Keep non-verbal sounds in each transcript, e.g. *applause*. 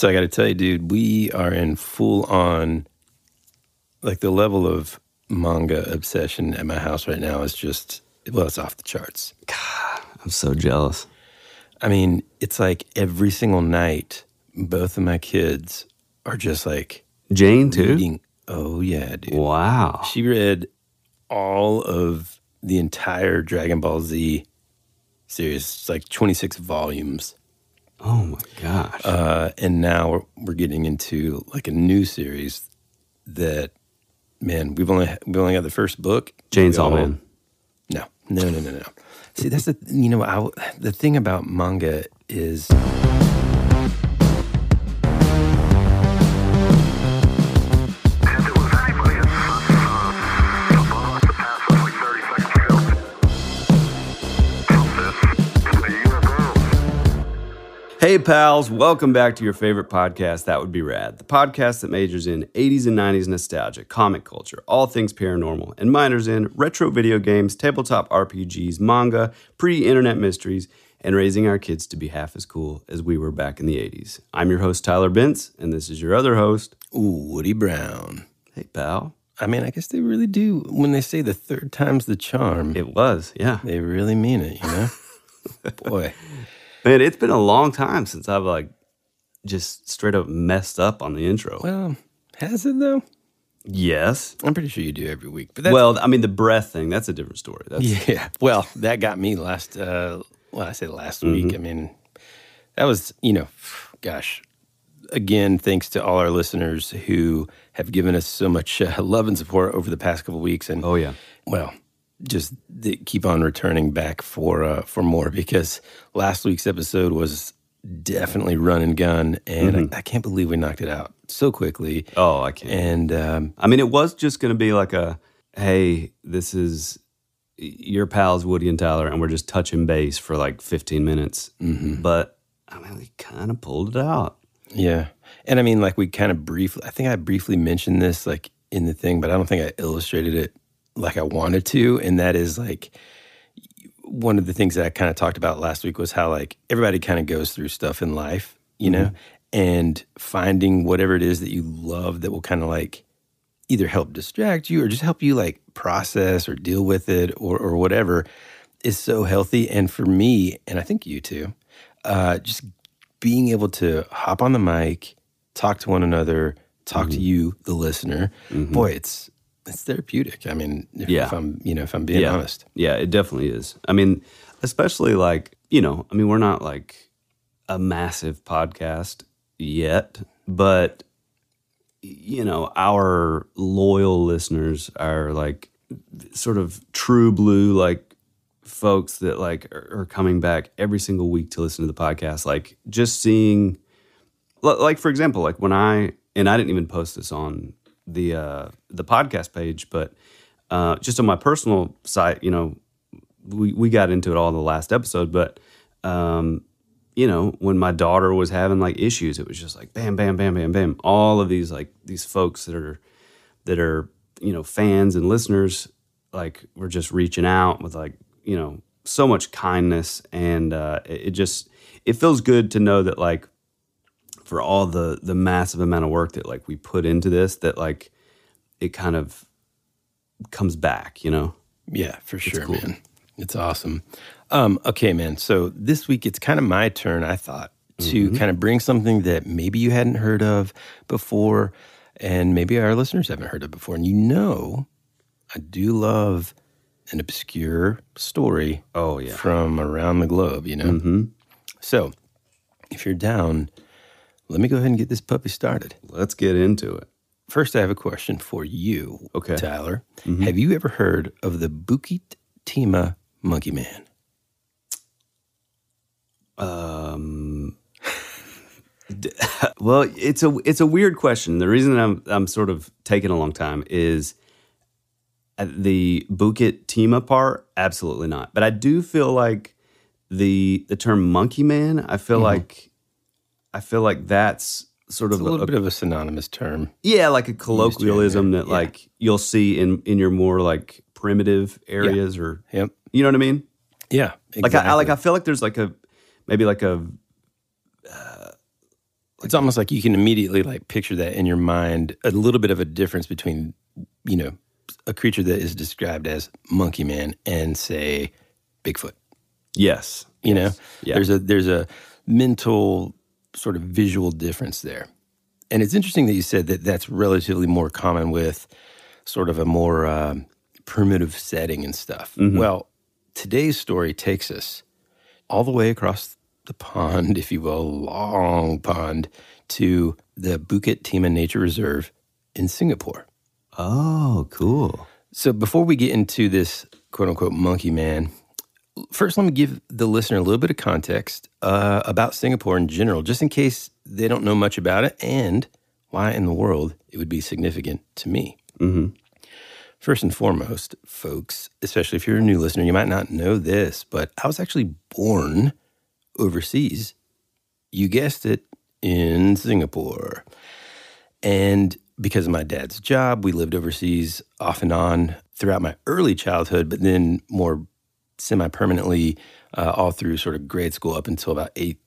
So I got to tell you, dude, we are in full on, like the level of manga obsession at my house right now is just, well, it's off the charts. God, I'm so jealous. I mean, it's like every single night, both of my kids are just like Jane too. reading. Oh, yeah, dude. Wow. She read all of the entire Dragon Ball Z series, it's like 26 volumes. Oh my gosh. Uh, and now we're, we're getting into like a new series that, man, we've only we only got the first book. Jane's all- Man. No, no, no, no, no. See, that's the you know I, the thing about manga is Hey, pals, welcome back to your favorite podcast, That Would Be Rad, the podcast that majors in 80s and 90s nostalgia, comic culture, all things paranormal, and minors in retro video games, tabletop RPGs, manga, pre internet mysteries, and raising our kids to be half as cool as we were back in the 80s. I'm your host, Tyler Bence, and this is your other host. ooh, Woody Brown. Hey, pal. I mean, I guess they really do when they say the third time's the charm. It was, yeah. they really mean it, you know. *laughs* Boy, Man, it's been a long time since I've like just straight up messed up on the intro. well, has it though? yes. I'm pretty sure you do every week. But that's, Well, I mean, the breath thing, that's a different story. That's, *laughs* yeah. Well, that got me last. Uh, well, I say last week. I mean, that was you know, gosh. Again, thanks to all our listeners who have given us so much uh, love and support over the past couple of weeks, and Oh, yeah. well, just keep on returning back for uh, for more because last week's episode was definitely run and gun, and I, I can't believe we knocked it out so quickly. Oh, I can't. And um, I mean, it was just going to be like a, hey, this is your pals Woody and Tyler, and we're just touching base for like 15 minutes. But I mean, we kind of pulled it out. Yeah. And I mean, like we kind of briefly, I think I briefly mentioned this like in the thing, but I don't think I illustrated it like I wanted to. And that is like one of the things that I kind of talked about last week was how like everybody kind of goes through stuff in life, you know, mm-hmm. and finding whatever it is that you love that will kind of like either help distract you or just help you like process or deal with it or, or whatever is so healthy. And for me, and I think you too, uh, just being able to hop on the mic, talk to one another, talk to mm-hmm. you, the listener, mm-hmm. boy, it's it's therapeutic. I mean, if, Yeah. if I'm you know if I'm being yeah. honest, Yeah, it definitely is. I mean, especially like, you know, I mean, we're not like a massive podcast yet, but, you know, our loyal listeners are like sort of true blue, like folks that like are, are coming back every single week to listen to the podcast. Like just seeing, like, for example, like when I, and I didn't even post this on the, uh, the podcast page, but, uh, just on my personal site, you know, we, we got into it all in the last episode, but um, you know, when my daughter was having like issues, it was just like bam, bam, bam, bam, bam. All of these like these folks that are that are you know fans and listeners, like were just reaching out with like you know so much kindness, and uh, it, it just it feels good to know that like for all the the massive amount of work that like we put into this, that like it kind of comes back, you know. yeah, for sure, cool. man, it's awesome. Um, okay, man. So this week it's kind of my turn. I thought to kind of bring something that maybe you hadn't heard of before, and maybe our listeners haven't heard of before. And you know, I do love an obscure story Oh yeah. from around the globe, you know? hmm So if you're down, let me go ahead and get this puppy started. Let's get into it. First, I have a question for you, Okay. Tyler. Mm-hmm. Have you ever heard of the Bukit Timah Monkey Man? Um, *laughs* well, it's a it's a weird question. The reason I'm I'm sort of taking a long time is uh, the Bukit Timah part. Absolutely not. But I do feel like the the term monkey man. I feel mm-hmm. like I feel like that's sort It's of a little bit of a synonymous term. yeah, like a colloquialism that yeah. like you'll see in in your more like primitive areas or Yep. you know what I mean. Yeah. Like I, I like. I feel like there's like a maybe like a uh, it's almost like you can immediately like picture that in your mind a little bit of a difference between you know a creature that is described as monkey man and say bigfoot Yes. you know Yeah. there's a there's a mental sort of visual difference there. And it's interesting that you said that that's relatively more common with sort of a more um, primitive setting and stuff. Well today's story takes us all the way across the pond *laughs* if you will long pond to the Bukit Timah Nature Reserve in Singapore. Oh, cool. so before we get into this quote unquote monkey man, first let me give the listener a little bit of context uh, about Singapore in general, just in case they don't know much about it and why in the world it would be significant to me. First and foremost, folks, especially if you're a new listener, you might not know this, but I was actually born overseas. You guessed it, in Singapore. And because of my dad's job, we lived overseas off and on throughout my early childhood, but then more semi permanently uh, all through sort of grade school up until about eighth,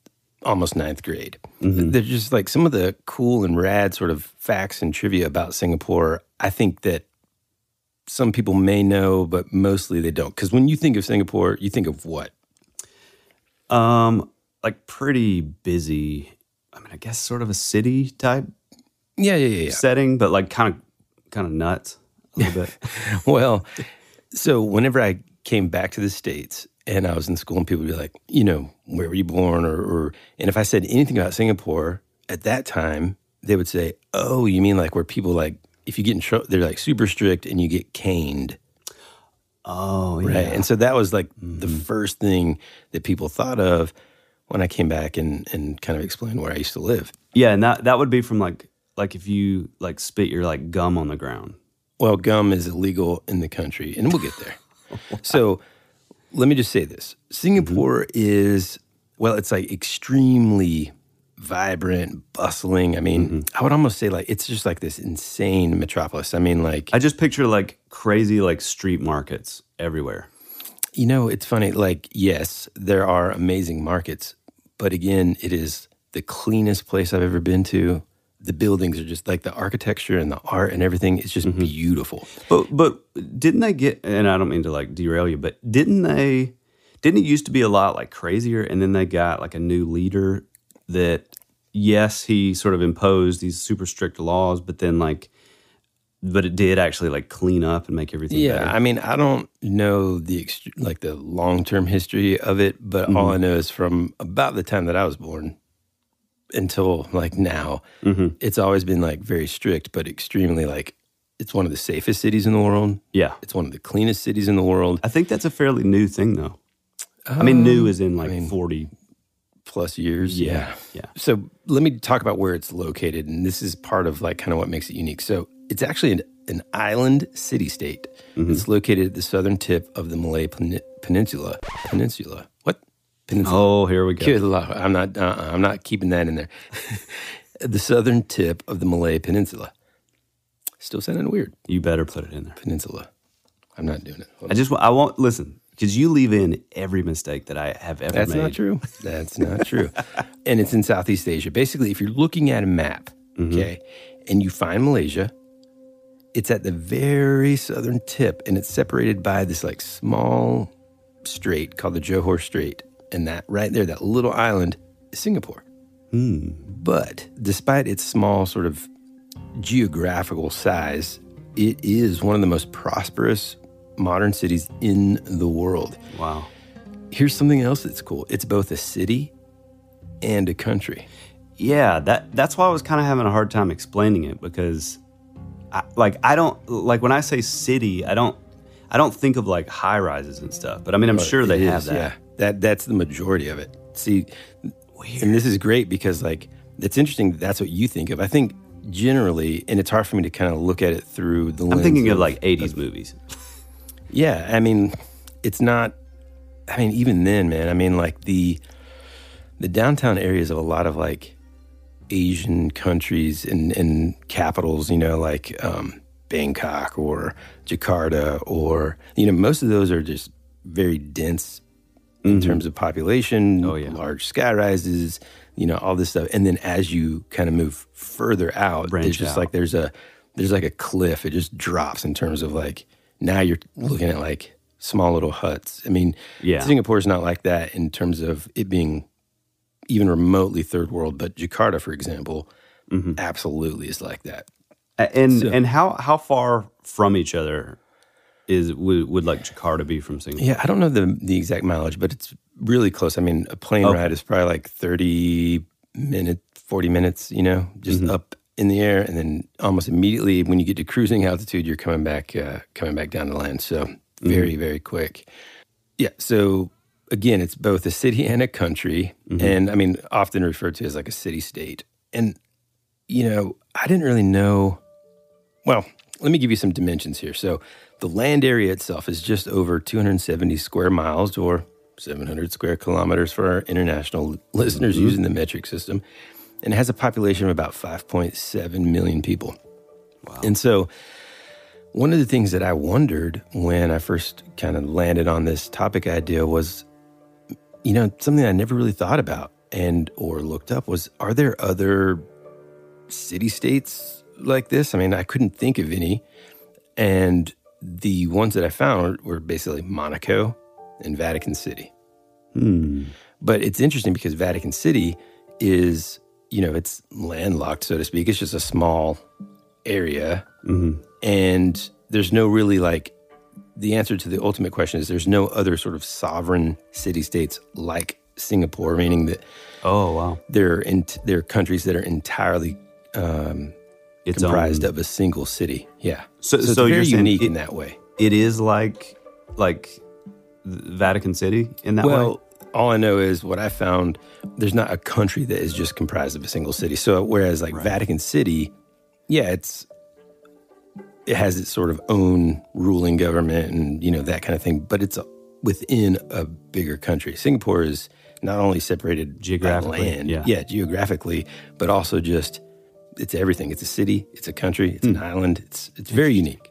almost ninth grade. There's just like some of the cool and rad sort of facts and trivia about Singapore. I think that some people may know, but mostly they don't. Because when you think of Singapore, you think of what? Um, like pretty busy. I mean, I guess sort of a city type Yeah, yeah, yeah. yeah. setting, but like kind of kind of nuts a little *laughs* bit. Well, so whenever I came back to the States and I was in school and people would be like, you know, where were you born? Or, or and if I said anything about Singapore at that time, they would say, oh, you mean like where people like, if you get in trouble, they're like super strict and you get caned. Oh, yeah. Right. And so that was like the mm-hmm. first thing that people thought of when I came back and, and kind of explained where I used to live. Yeah, and that that would be from like like if you like spit your like gum on the ground. Well, gum is illegal in the country, and we'll get there. *laughs* So let me just say this Singapore mm-hmm. is, well, it's like extremely vibrant, bustling. I mean, mm-hmm. I would almost say like it's just like this insane metropolis. I mean, like, I just picture like crazy like street markets everywhere. you know, it's funny. Like, yes, there are amazing markets, but again, it is the cleanest place I've ever been to. The buildings are just like the architecture and the art and everything is just mm-hmm. beautiful. But but didn't they get? And I don't mean to like derail you, but didn't they? Didn't it used to be a lot like crazier, and then they got like a new leader that yes, he sort of imposed these super strict laws, but then like, but it did actually like clean up and make everything Yeah, better. I mean, I don't know the ext- like the long term history of it, but mm-hmm. all I know is from about the time that I was born until like now, mm-hmm. it's always been like very strict, but extremely like it's one of the safest cities in the world. yeah. It's one of the cleanest cities in the world. I think that's a fairly new thing, though. I mean, um, new is in like forty. Plus years, Yeah, yeah. So let me talk about where it's located, and this is part of like kind of what makes it unique. So it's actually an, an island city state. Mm-hmm. It's located at the southern tip of the Malay Pen- Peninsula. Peninsula. Oh, here we go. Good Lord, I'm not. Uh, I'm not keeping that in there. *laughs* the southern tip of the Malay Peninsula. Still sounding weird. You better put it in there. Peninsula. I'm not doing it. Hold I just I won't listen because you leave in every mistake that I have ever made. That's made. not true. That's not true. *laughs* and it's in Southeast Asia. Basically, if you're looking at a map, okay, and you find Malaysia, it's at the very southern tip and it's separated by this like small strait called the Johor Strait. And that right there, that little island is Singapore. Hmm. But despite its small sort of geographical size, it is one of the most prosperous modern cities in the world. Wow. Here's something else that's cool. It's both a city and a country. Yeah, that that's why I was kind of having a hard time explaining it because, I, like, I don't like when I say city, I don't I don't think of like high rises and stuff. But I mean, I'm sure they It have is, that. That that's the majority of it. See, and this is great because like it's interesting. that That's what you think of. I think generally, and it's hard for me to kind of look at it through the. I'm thinking of like 80s movies. Yeah, I mean, it's not. I mean, even then, man. I mean, like the the downtown areas of a lot of like Asian countries and, and capitals. You know, like um, Bangkok or Jakarta, or you know, most of those are just very dense in terms of population. Oh, yeah. large sky rises, you know, all this stuff. And then as you kind of move further out, Branch it's just out. like there's a there's like a cliff. It just drops in terms of like now you're looking at like small little huts. I mean, Yeah. Singapore is not like that in terms of it being even remotely third world, but Jakarta, for example, Mm-hmm. absolutely is like that. And So- and how how far from each other is would, would like Jakarta be from Singapore? Yeah, I don't know the the exact mileage, but it's really close. I mean, a plane Okay. ride is probably like thirty minutes, forty minutes. You know, just Mm-hmm. up in the air, and then almost immediately when you get to cruising altitude, you're coming back uh, coming back down to land. So very very quick. Yeah. So again, it's both a city and a country, and I mean, often referred to as like a city state. And you know, I didn't really know. Well, let me give you some dimensions here. So, the land area itself is just over 270 square miles or 700 square kilometers for our international listeners mm-hmm. using the metric system, and it has a population of about 5.7 million people. Wow. And so, one of the things that I wondered when I first kind of landed on this topic idea was, you know, something I never really thought about and or looked up was are there other city states like this? I mean, I couldn't think of any. And the ones that I found were basically Monaco and Vatican City. Hmm. But it's interesting because Vatican City is, you know, it's landlocked, so to speak. It's just a small area. And there's no really like, the answer to the ultimate question is there's no other sort of sovereign city states like Singapore, meaning that Oh wow, they're in, they're countries that are entirely um, it's comprised own- of a single city. Yeah. So- it's so you're unique it- in that way. It is like like Vatican City in that way. Well, all I know is what I found. There's not a country that is just comprised of a single city. So whereas like Vatican City, yeah, it's it has its sort of own ruling government and you know that kind of thing, but it's within a bigger country. Singapore is not only separated Geographically, land, yeah. geographically, but also just it's everything. It's a city, it's a country, it's Hmm. an island. It's it's very unique.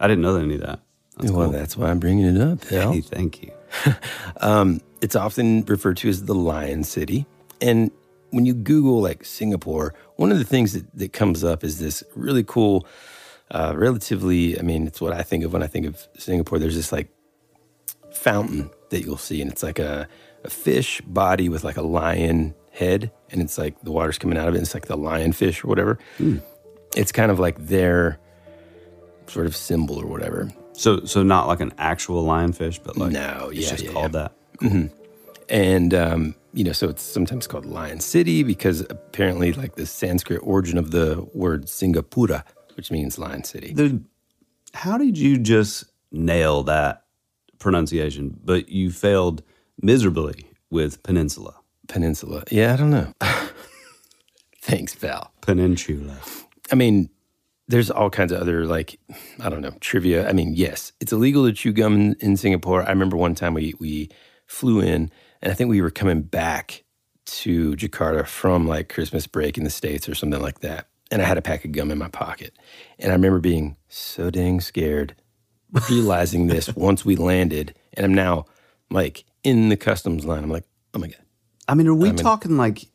I didn't know any of that. That's well, cool. that's why I'm bringing it up. Hey, thank you. *laughs* It's often referred to as the Lion City. And when you Google like Singapore, one of the things that, that comes up is this really cool, uh, relatively, I mean, it's what I think of when I think of Singapore. There's this like fountain that you'll see, and it's like a, a fish body with like a lion head, and it's like the water's coming out of it, it's like the lionfish or whatever. It's kind of like their sort of symbol or whatever. So so not like an actual lionfish, but like No, it's yeah, just yeah, called that. and um, you know, so it's sometimes called Lion City because apparently, like the Sanskrit origin of the word Singapura, which means Lion City. Dude, how did you just nail that pronunciation, but you failed miserably with peninsula? Peninsula. Yeah, I don't know. *laughs* Thanks, Val. Peninsula. I mean, there's all kinds of other like I don't know trivia. I mean, yes, it's illegal to chew gum in, in Singapore. I remember one time we we flew in, and I think we were coming back to Jakarta from like Christmas break in the states or something like that, and I had a pack of gum in my pocket, and I remember being so dang scared, realizing this *laughs* once we landed, and I'm now like in the customs line. I'm like, oh my god. I mean, are we talking like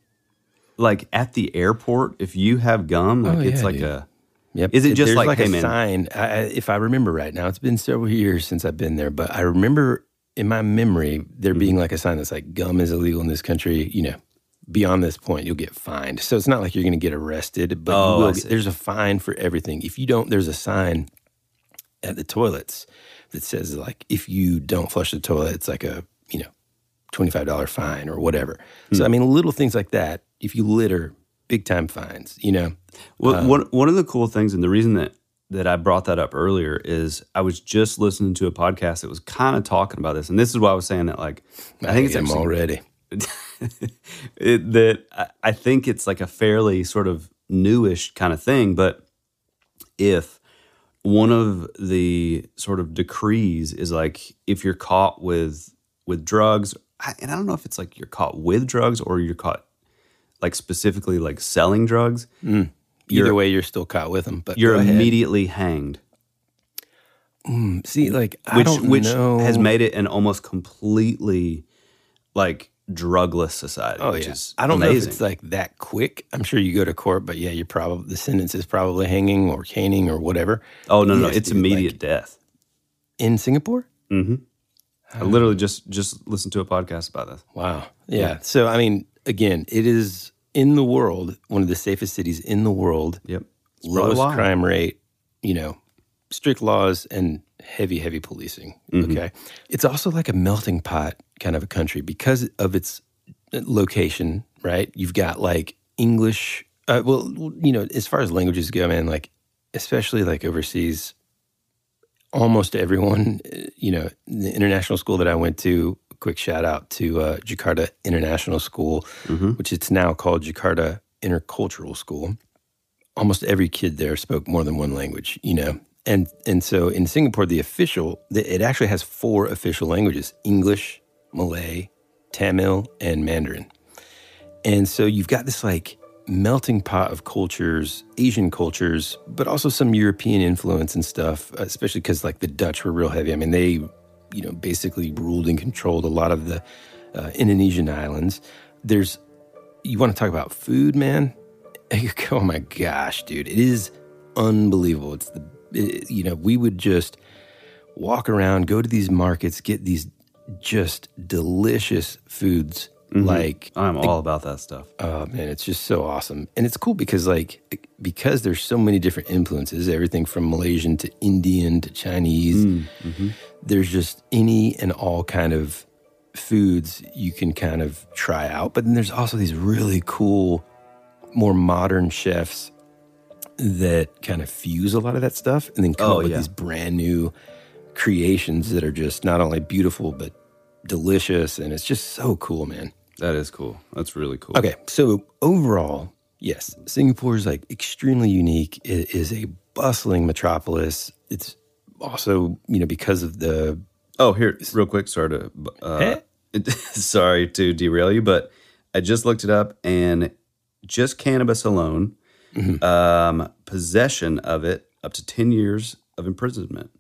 like at the airport? If you have gum, like Oh, it's like dude. a Yep. Is it just There's like, like hey, a man- sign? I, I- if I remember right now, it's been several years since I've been there, but I remember in my memory there being Mm-hmm. like a sign that's like gum is illegal in this country. You know, beyond this point, you'll get fined. So it's not like you're going to get arrested, but Oh, you will get- there's a fine for everything. If you don't, there's a sign at the toilets that says like if you don't flush the toilet, it's like a you know twenty five dollar fine or whatever. Hmm. So I mean, little things like that. If you litter, big time fines. You know. Well, Um, one one of the cool things, and the reason that that I brought that up earlier is I was just listening to a podcast that was kind of talking about this, and this is why I was saying that. Like, I think it's actually already. *laughs* it, that I, I think it's like a fairly sort of newish kind of thing. But if one of the sort of decrees is like if you're caught with with drugs, I- and I don't know if it's like you're caught with drugs or you're caught like specifically like selling drugs, mm. Either way, you're still caught with them. But you're immediately hanged. Mm, see, like I which which know. has made it an almost completely like drugless society, Oh which yeah. is I don't know if it's like that quick. I'm sure you go to court, but yeah, you're probably the sentence is probably hanging or caning or whatever. oh no, no, Yes, it's dude, immediate like- death. In Singapore? Mm-hmm. I literally just just listened to a podcast about this. Wow. Yeah. So I mean, again, it is in the world one of the safest cities in the world. Yep, It's lowest crime rate, you know, strict laws and heavy, heavy policing. Mm-hmm. Okay. It's also like a melting pot kind of a country because of its uh, location, right? You've got like English, uh, well, you know, as far as languages go, man, like, especially like overseas, almost everyone, uh, you know, the international school that I went to, quick shout out to uh, Jakarta International School, which it's now called Jakarta Intercultural School almost every kid there spoke more than one language, you know. And and so in Singapore, the official the, it actually has four official languages: English, Malay, Tamil, and Mandarin. And so you've got this like melting pot of cultures, Asian cultures, but also some European influence and stuff, especially because like the Dutch were real heavy. I mean, they, you know, basically ruled and controlled a lot of the uh, Indonesian islands. There's, you want to talk about food, man? *laughs* Oh my gosh, dude. It is unbelievable. It's the, it- you know, we would just walk around, go to these markets, get these just delicious foods. Mm-hmm. Like, I'm all about that stuff. oh man, it's just so awesome. And it's cool because, like, because there's so many different influences, everything from Malaysian to Indian to Chinese, mm, mm-hmm. there's just any and all kind of foods you can kind of try out. But then there's also these really cool, more modern chefs that kind of fuse a lot of that stuff and then come Oh, up with yeah. these brand new creations that are just not only beautiful but delicious and it's just so cool man That is cool. That's really cool. Okay, so overall, yes, Singapore is like extremely unique. It is a bustling metropolis. It's also, you know, because of the Oh, here, real quick. Sorry to, uh, *laughs* sorry to derail you, but I just looked it up, and just cannabis alone, um, possession of it up to ten years of imprisonment,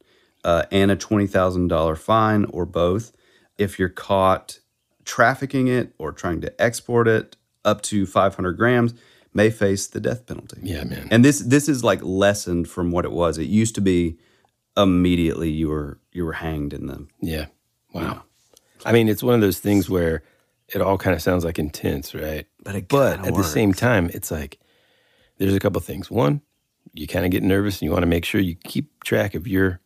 uh, and a twenty thousand dollar fine, or both, if you're caught trafficking it or trying to export it up to five hundred grams, may face the death penalty. yeah, man. And this this is like lessened from what it was. It used to be immediately you were you were hanged in the Yeah. Wow. I mean, it's one of those things where it all kind of sounds like intense, right? But but at the same time, it's like there's a couple things. One, you kind of get nervous and you want to make sure you keep track of your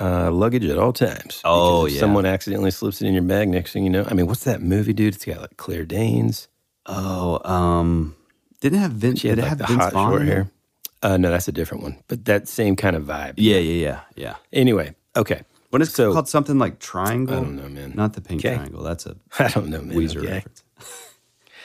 uh, luggage at all times. Oh, yeah. Someone accidentally slips it in your bag. Next thing you know, I mean, what's that movie, dude? It's got like Claire Danes. Oh, um, didn't it have Vince? She had did it have the Vince hot Vaughn short hair. Uh, no, that's a different one. But that same kind of vibe. Yeah, yeah, yeah, yeah. Anyway, okay. When it's So- called something like Triangle. I don't know, man. Not the Pink Okay. Triangle. That's a *laughs* I don't know, man. Weezer okay? reference. *laughs*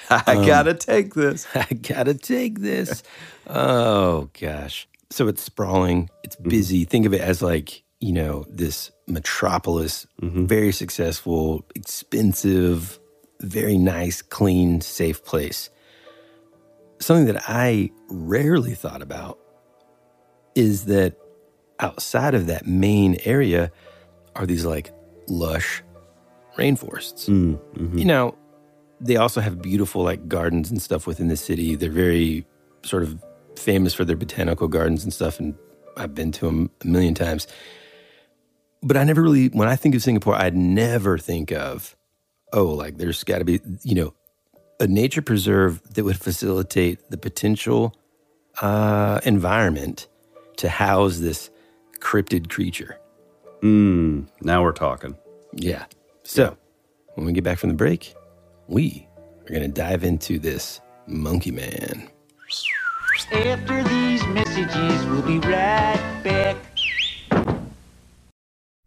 *laughs* I gotta take this. I gotta take this. oh gosh. So it's sprawling. It's Mm-hmm. busy. Think of it as like you know this metropolis, Mm-hmm. very successful, expensive, very nice, clean, safe place. Something that I rarely thought about is that outside of that main area are these like lush rainforests. Mm-hmm. You know, they also have beautiful like gardens and stuff within the city. They're very sort of famous for their botanical gardens and stuff, and I've been to them a million times. But I never really, when I think of Singapore, I'd never think of, oh, like there's got to be, you know, a nature preserve that would facilitate the potential uh, environment to house this cryptid creature. Mm, now we're talking. Yeah. So when we get back from the break, we are going to dive into this monkey man. After these messages, we'll be right back.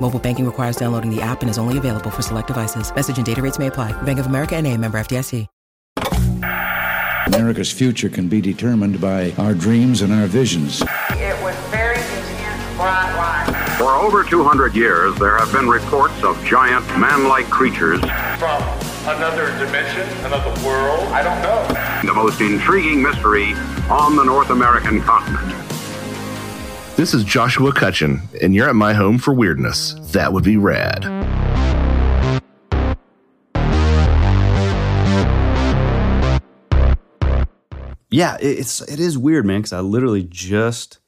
Mobile banking requires downloading the app and is only available for select devices. Message and data rates may apply. Bank of America and a member FDIC. America's future can be determined by our dreams and our visions. It was very intense, bright light. For over 200 years, there have been reports of giant man-like creatures. From another dimension, another world, I don't know. The most intriguing mystery on the North American continent. This is Joshua Cutchin, and you're at my home for weirdness. That would be rad. Yeah, it's it is weird, man. Because I literally just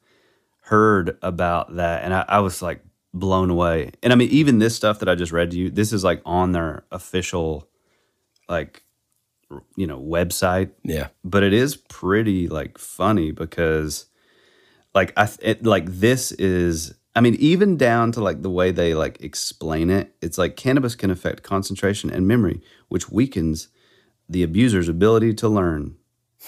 heard about that, and I, I was like blown away. And I mean, even this stuff that I just read to you, this is like on their official, like, you know, website. Yeah. But it is pretty like funny because, like, I th- it, like this is. I mean, even down to like the way they like explain it, it's like cannabis can affect concentration and memory, which weakens the abuser's ability to learn.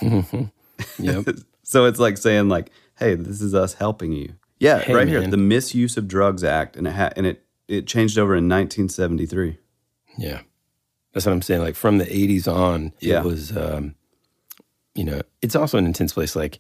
*laughs* Yep. *laughs* So it's like saying like, "Hey, this is us helping you." Yeah, Hey, right here, the Misuse of Drugs Act, and it ha- and it it changed over in 1973. Yeah. That's what I'm saying. Like from the 80s on, it Yeah. was, um, you know, it's also an intense place. Like,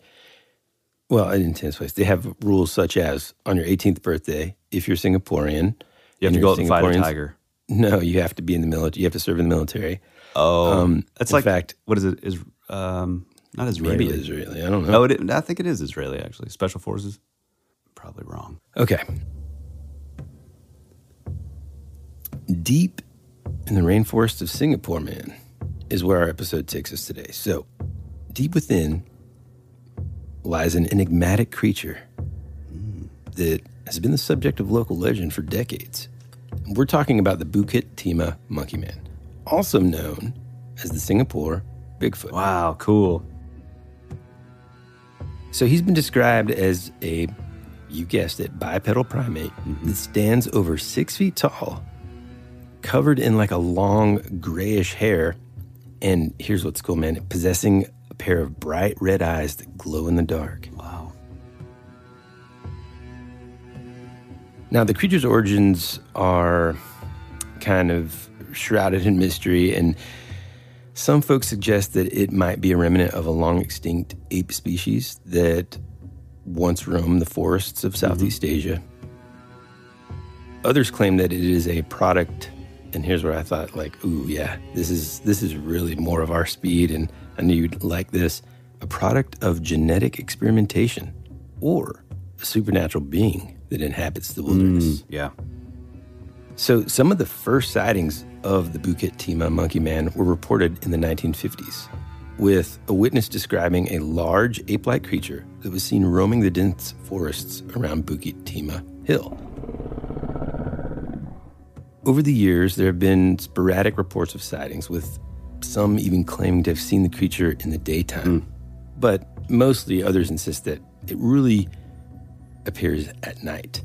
well, an intense place. They have rules such as on your 18th birthday, if you're Singaporean, You have to go out and fight a tiger. No, you have to be in the military. You have to serve in the military. Oh, Um, that's in like fact- what is it? Is um not Israeli? Maybe Israeli. I don't know. Oh, it, I think it is Israeli actually. Special forces. Probably wrong. Okay. Deep in the rainforest of Singapore, man, is where our episode takes us today. So, deep within lies an enigmatic creature that has been the subject of local legend for decades. We're talking about the Bukit Timah Monkey Man, also known as the Singapore Bigfoot. Wow, cool. So he's been described as a, you guessed it, bipedal primate mm-hmm. that stands over six feet tall, covered in like a long grayish hair. And here's what's cool, man possessing pair of bright red eyes that glow in the dark. Wow. Now, the creature's origins are kind of shrouded in mystery, and some folks suggest that it might be a remnant of a long extinct ape species that once roamed the forests of mm-hmm. Southeast Asia. Others claim that it is a product, and here's where I thought, like, ooh, yeah, this is this is really more of our speed, and I knew you'd like this. A product of genetic experimentation, or a supernatural being that inhabits the wilderness. Mm, yeah. So, some of the first sightings of the Bukit Timah monkey man were reported in the 1950s, with a witness describing a large ape like creature that was seen roaming the dense forests around Bukit Timah Hill. Over the years, there have been sporadic reports of sightings, with some even claiming to have seen the creature in the daytime. Hmm. But mostly others insist that it really appears at night.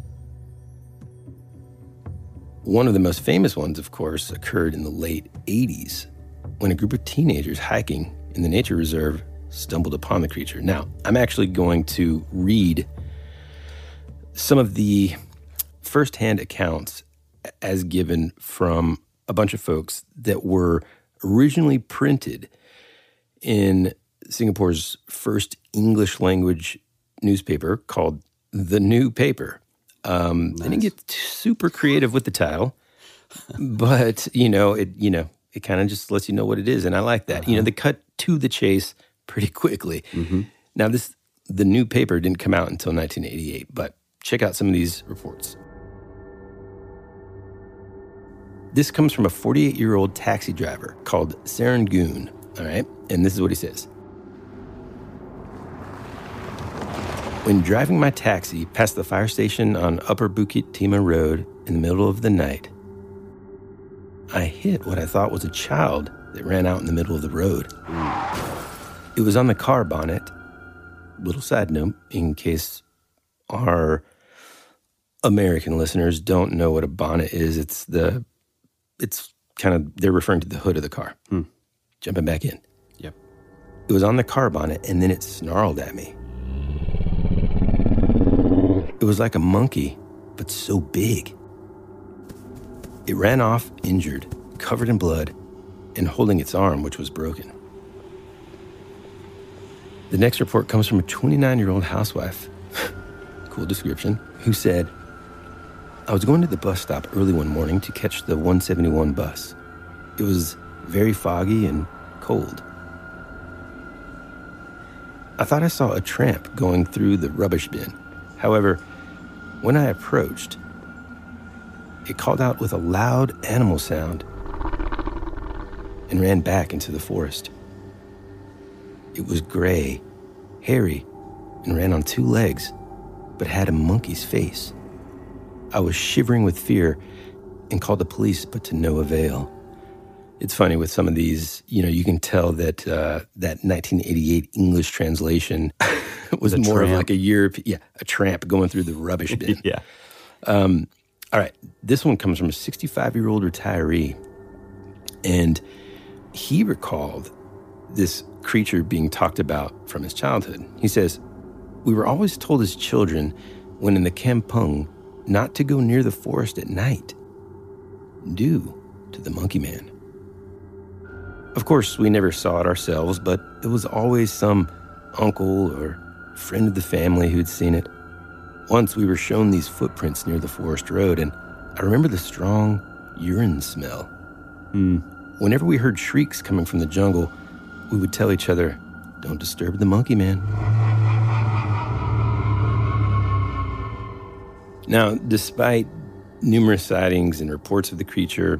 One of the most famous ones, of course, occurred in the late 80s when a group of teenagers hiking in the nature reserve stumbled upon the creature. Now, I'm actually going to read some of the firsthand accounts as given from a bunch of folks that were originally printed in Singapore's first English language newspaper called The New Paper. Um, They didn't get super creative with the title, *laughs* but you know, it you know, it kind of just lets you know what it is, and I like that. You know, they cut to the chase pretty quickly. Now, this the new paper didn't come out until 1988, but check out some of these reports. This comes from a 48 year old taxi driver called Serangoon. All right, and this is what he says. When driving my taxi past the fire station on Upper Bukit Timah Road in the middle of the night, I hit what I thought was a child that ran out in the middle of the road. It was on the car bonnet. Little side note, in case our American listeners don't know what a bonnet is, it's the, it's kind of, they're referring to the hood of the car. Hmm. Jumping back in. Yep. It was on the car bonnet and then it snarled at me. It was like a monkey, but so big. It ran off injured, covered in blood, and holding its arm, which was broken. The next report comes from a 29 year old housewife, *laughs* cool description, who said, I was going to the bus stop early one morning to catch the 171 bus. It was very foggy and cold. I thought I saw a tramp going through the rubbish bin. However, when I approached, it called out with a loud animal sound and ran back into the forest. It was gray, hairy, and ran on two legs, but had a monkey's face. I was shivering with fear and called the police, but to no avail. It's funny with some of these, you know, you can tell that uh, that 1988 English translation *laughs* was more of like a Europe, yeah, a tramp going through the rubbish bin. *laughs* yeah. Um, all right, this one comes from a 65 year old retiree, and he recalled this creature being talked about from his childhood. He says, We were always told as children when in the kampung not to go near the forest at night, due to the monkey man. Of course, we never saw it ourselves, but it was always some uncle or friend of the family who'd seen it. Once we were shown these footprints near the forest road, and I remember the strong urine smell. Hmm. Whenever we heard shrieks coming from the jungle, we would tell each other, Don't disturb the monkey man. Now, despite numerous sightings and reports of the creature,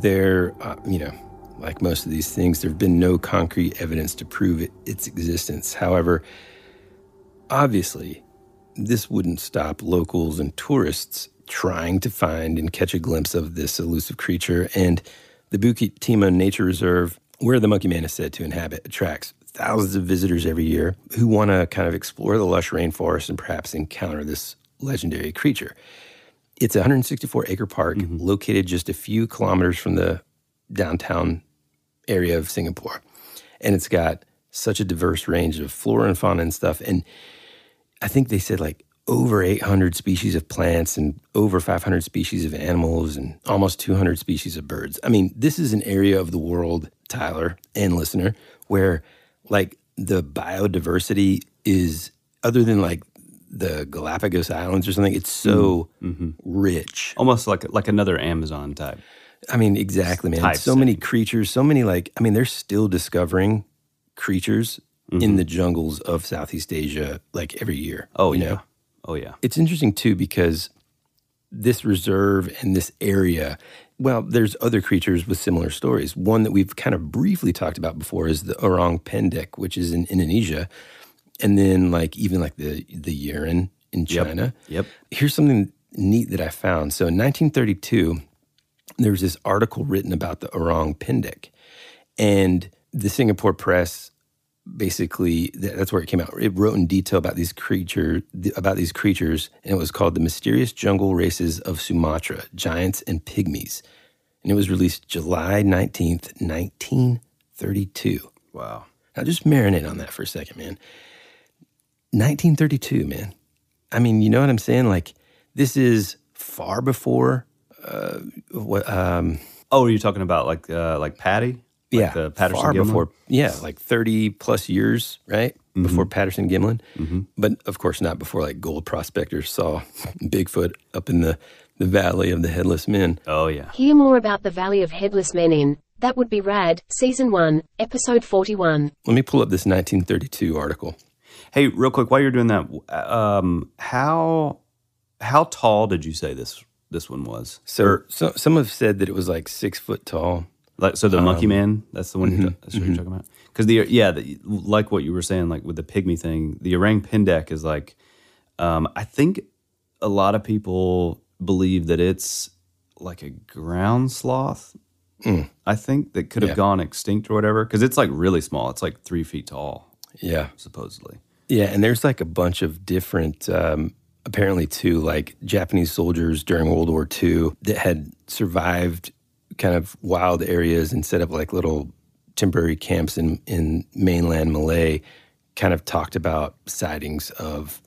there, uh, you know, like most of these things, there have been no concrete evidence to prove it, its existence. However, obviously, this wouldn't stop locals and tourists trying to find and catch a glimpse of this elusive creature. And the Bukit Nature Reserve, where the monkey man is said to inhabit, attracts thousands of visitors every year who want to kind of explore the lush rainforest and perhaps encounter this legendary creature. It's a 164 acre park mm-hmm. located just a few kilometers from the downtown area of Singapore. And it's got such a diverse range of flora and fauna and stuff. And I think they said like over 800 species of plants and over 500 species of animals and almost 200 species of birds. I mean, this is an area of the world, Tyler and listener, where like the biodiversity is other than like the Galapagos Islands or something, it's so mm-hmm. Mm-hmm. rich. Almost like like another Amazon type. I mean, exactly, man. So many creatures, so many like I mean, they're still discovering creatures in the mm-hmm. jungles of Southeast Asia like every year. Oh yeah. know? Oh yeah. It's interesting too because this reserve and this area, well, there's other creatures with similar stories. One that we've kind of briefly talked about before is the orang pendek, which is in Indonesia, and then like even like the the Yeren in China. Yep. Here's something neat that I found. So in 1932, there was this article written about the orang pendek, and the Singapore press basically that's where it came out. It wrote in detail about these creature about these creatures, and it was called "The Mysterious Jungle Races of Sumatra: Giants and Pygmies," and it was released July nineteenth, nineteen thirty-two. Wow. Now just marinate on that for a second, man. 1932, man. I mean, you know what I'm saying? Like, this is far before uh, what? Um, Oh, are you talking about like uh, like Patty? Like yeah, the Patterson far Gimlin? before. Yeah, like 30 plus years, right? Before Patterson Gimlin, but of course not before like gold prospectors saw *laughs* Bigfoot up in the the valley of the headless men. Oh yeah. Hear more about the Valley of Headless Men in That Would Be Rad, Season 1, Episode 41. Let me pull up this 1932 article. Hey, real quick, while you're doing that, um, how how tall did you say this this one was? So, so some have said that it was like six foot tall. Like so, the Monkey Um, Man. That's the one. mhm, you're, that's what mhm. you're talking about. Because the yeah, the, like what you were saying, like with the pygmy thing, the orang pendek is like. Um, I think a lot of people believe that it's like a ground sloth. Mm. I think that could have Yeah. gone extinct or whatever because it's like really small. It's like three feet tall. Yeah. supposedly. Yeah, and there's like a bunch of different, um, apparently too, like Japanese soldiers during World War II that had survived kind of wild areas and set up like little temporary camps in, in mainland Malay, kind of talked about sightings of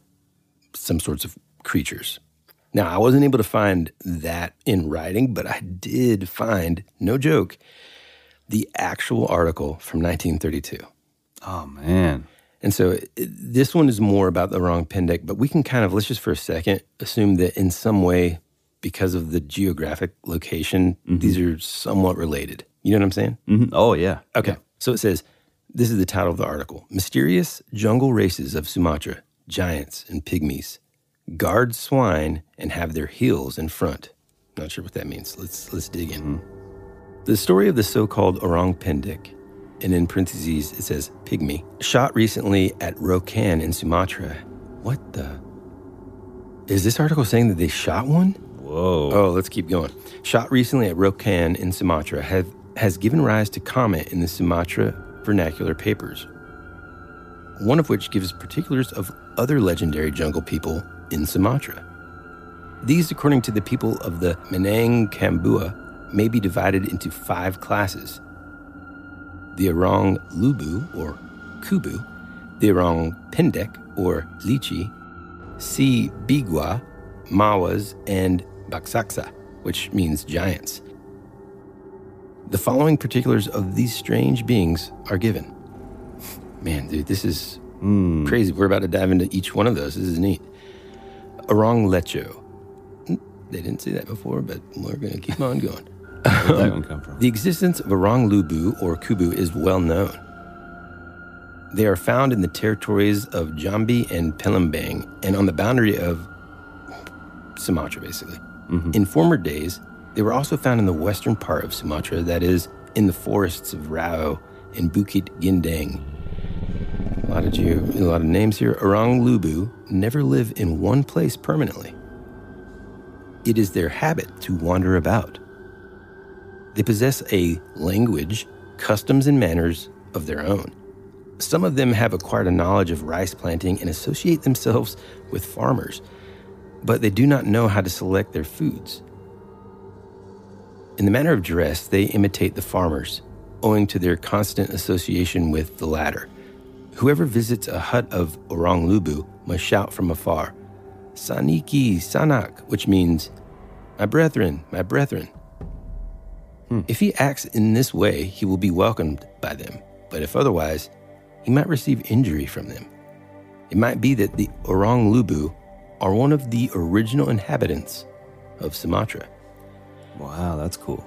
some sorts of creatures. Now, I wasn't able to find that in writing, but I did find, no joke, the actual article from 1932. Oh man. And so it, this one is more about the Orang Pendek, but we can kind of, let's just for a second assume that in some way, because of the geographic location, these are somewhat related. You know what I'm saying? Mhm. Oh yeah. Okay. So it says this is the title of the article Mysterious jungle races of Sumatra, giants and pygmies, guard swine and have their heels in front. Not sure what that means. Let's, let's dig in. The story of the so called Orang Pendek, and in parentheses it says pygmy, shot recently at Rokan in Sumatra. What the? Is this article saying that they shot one? Whoa. Oh, let's keep going. Shot recently at Rokan in Sumatra have, has given rise to comment in the Sumatra vernacular papers, one of which gives particulars of other legendary jungle people in Sumatra. These, according to the people of the Menang Kambua, may be divided into five classes the Orang Lubu or Kubu, the Orang Pendek or Lichi, Si Bigwa, Mawas, and Baksaksa, which means giants. The following particulars of these strange beings are given. Man, dude, this is hmm. crazy. We're about to dive into each one of those. This is neat. Orang Lecho. They didn't say that before, but we're going to keep on going. Where'd that one come from? The existence of Orang Lubu or Kubu is well known. They are found in the territories of Jambi and Palembang and on the boundary of Sumatra, basically. Mm-hmm. In former days, they were also found in the western part of Sumatra, that is, in the forests of Rao and Bukit Gindang. A lot of you, a lot of names here. Orang Lubu never live in one place permanently. It is their habit to wander about. They possess a language, customs, and manners of their own. Some of them have acquired a knowledge of rice planting and associate themselves with farmers, but they do not know how to select their foods. In the manner of dress, they imitate the farmers, owing to their constant association with the latter. Whoever visits a hut of Orang Lubu must shout from afar, Saniki Sanak, which means, My brethren, my brethren. Hmm. If he acts in this way, he will be welcomed by them, but if otherwise, he might receive injury from them. It might be that the Orang Lubu are one of the original inhabitants of Sumatra. Wow, that's cool.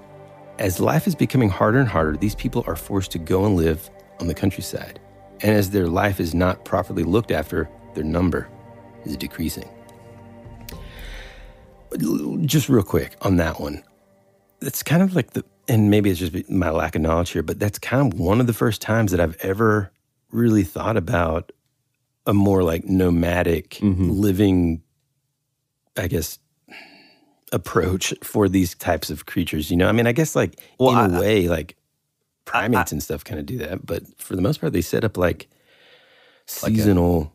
As life is becoming harder and harder, these people are forced to go and live on the countryside. And as their life is not properly looked after, their number is decreasing. Just real quick on that one. It's kind of like the, and maybe it's just my lack of knowledge here, but that's kind of one of the first times that I've ever really thought about a more like nomadic mm-hmm. living, I guess, approach for these types of creatures. You know, I mean, I guess like Well, in a I- way, like primates and stuff kind of do that, but for the most part, they set up like Like a seasonal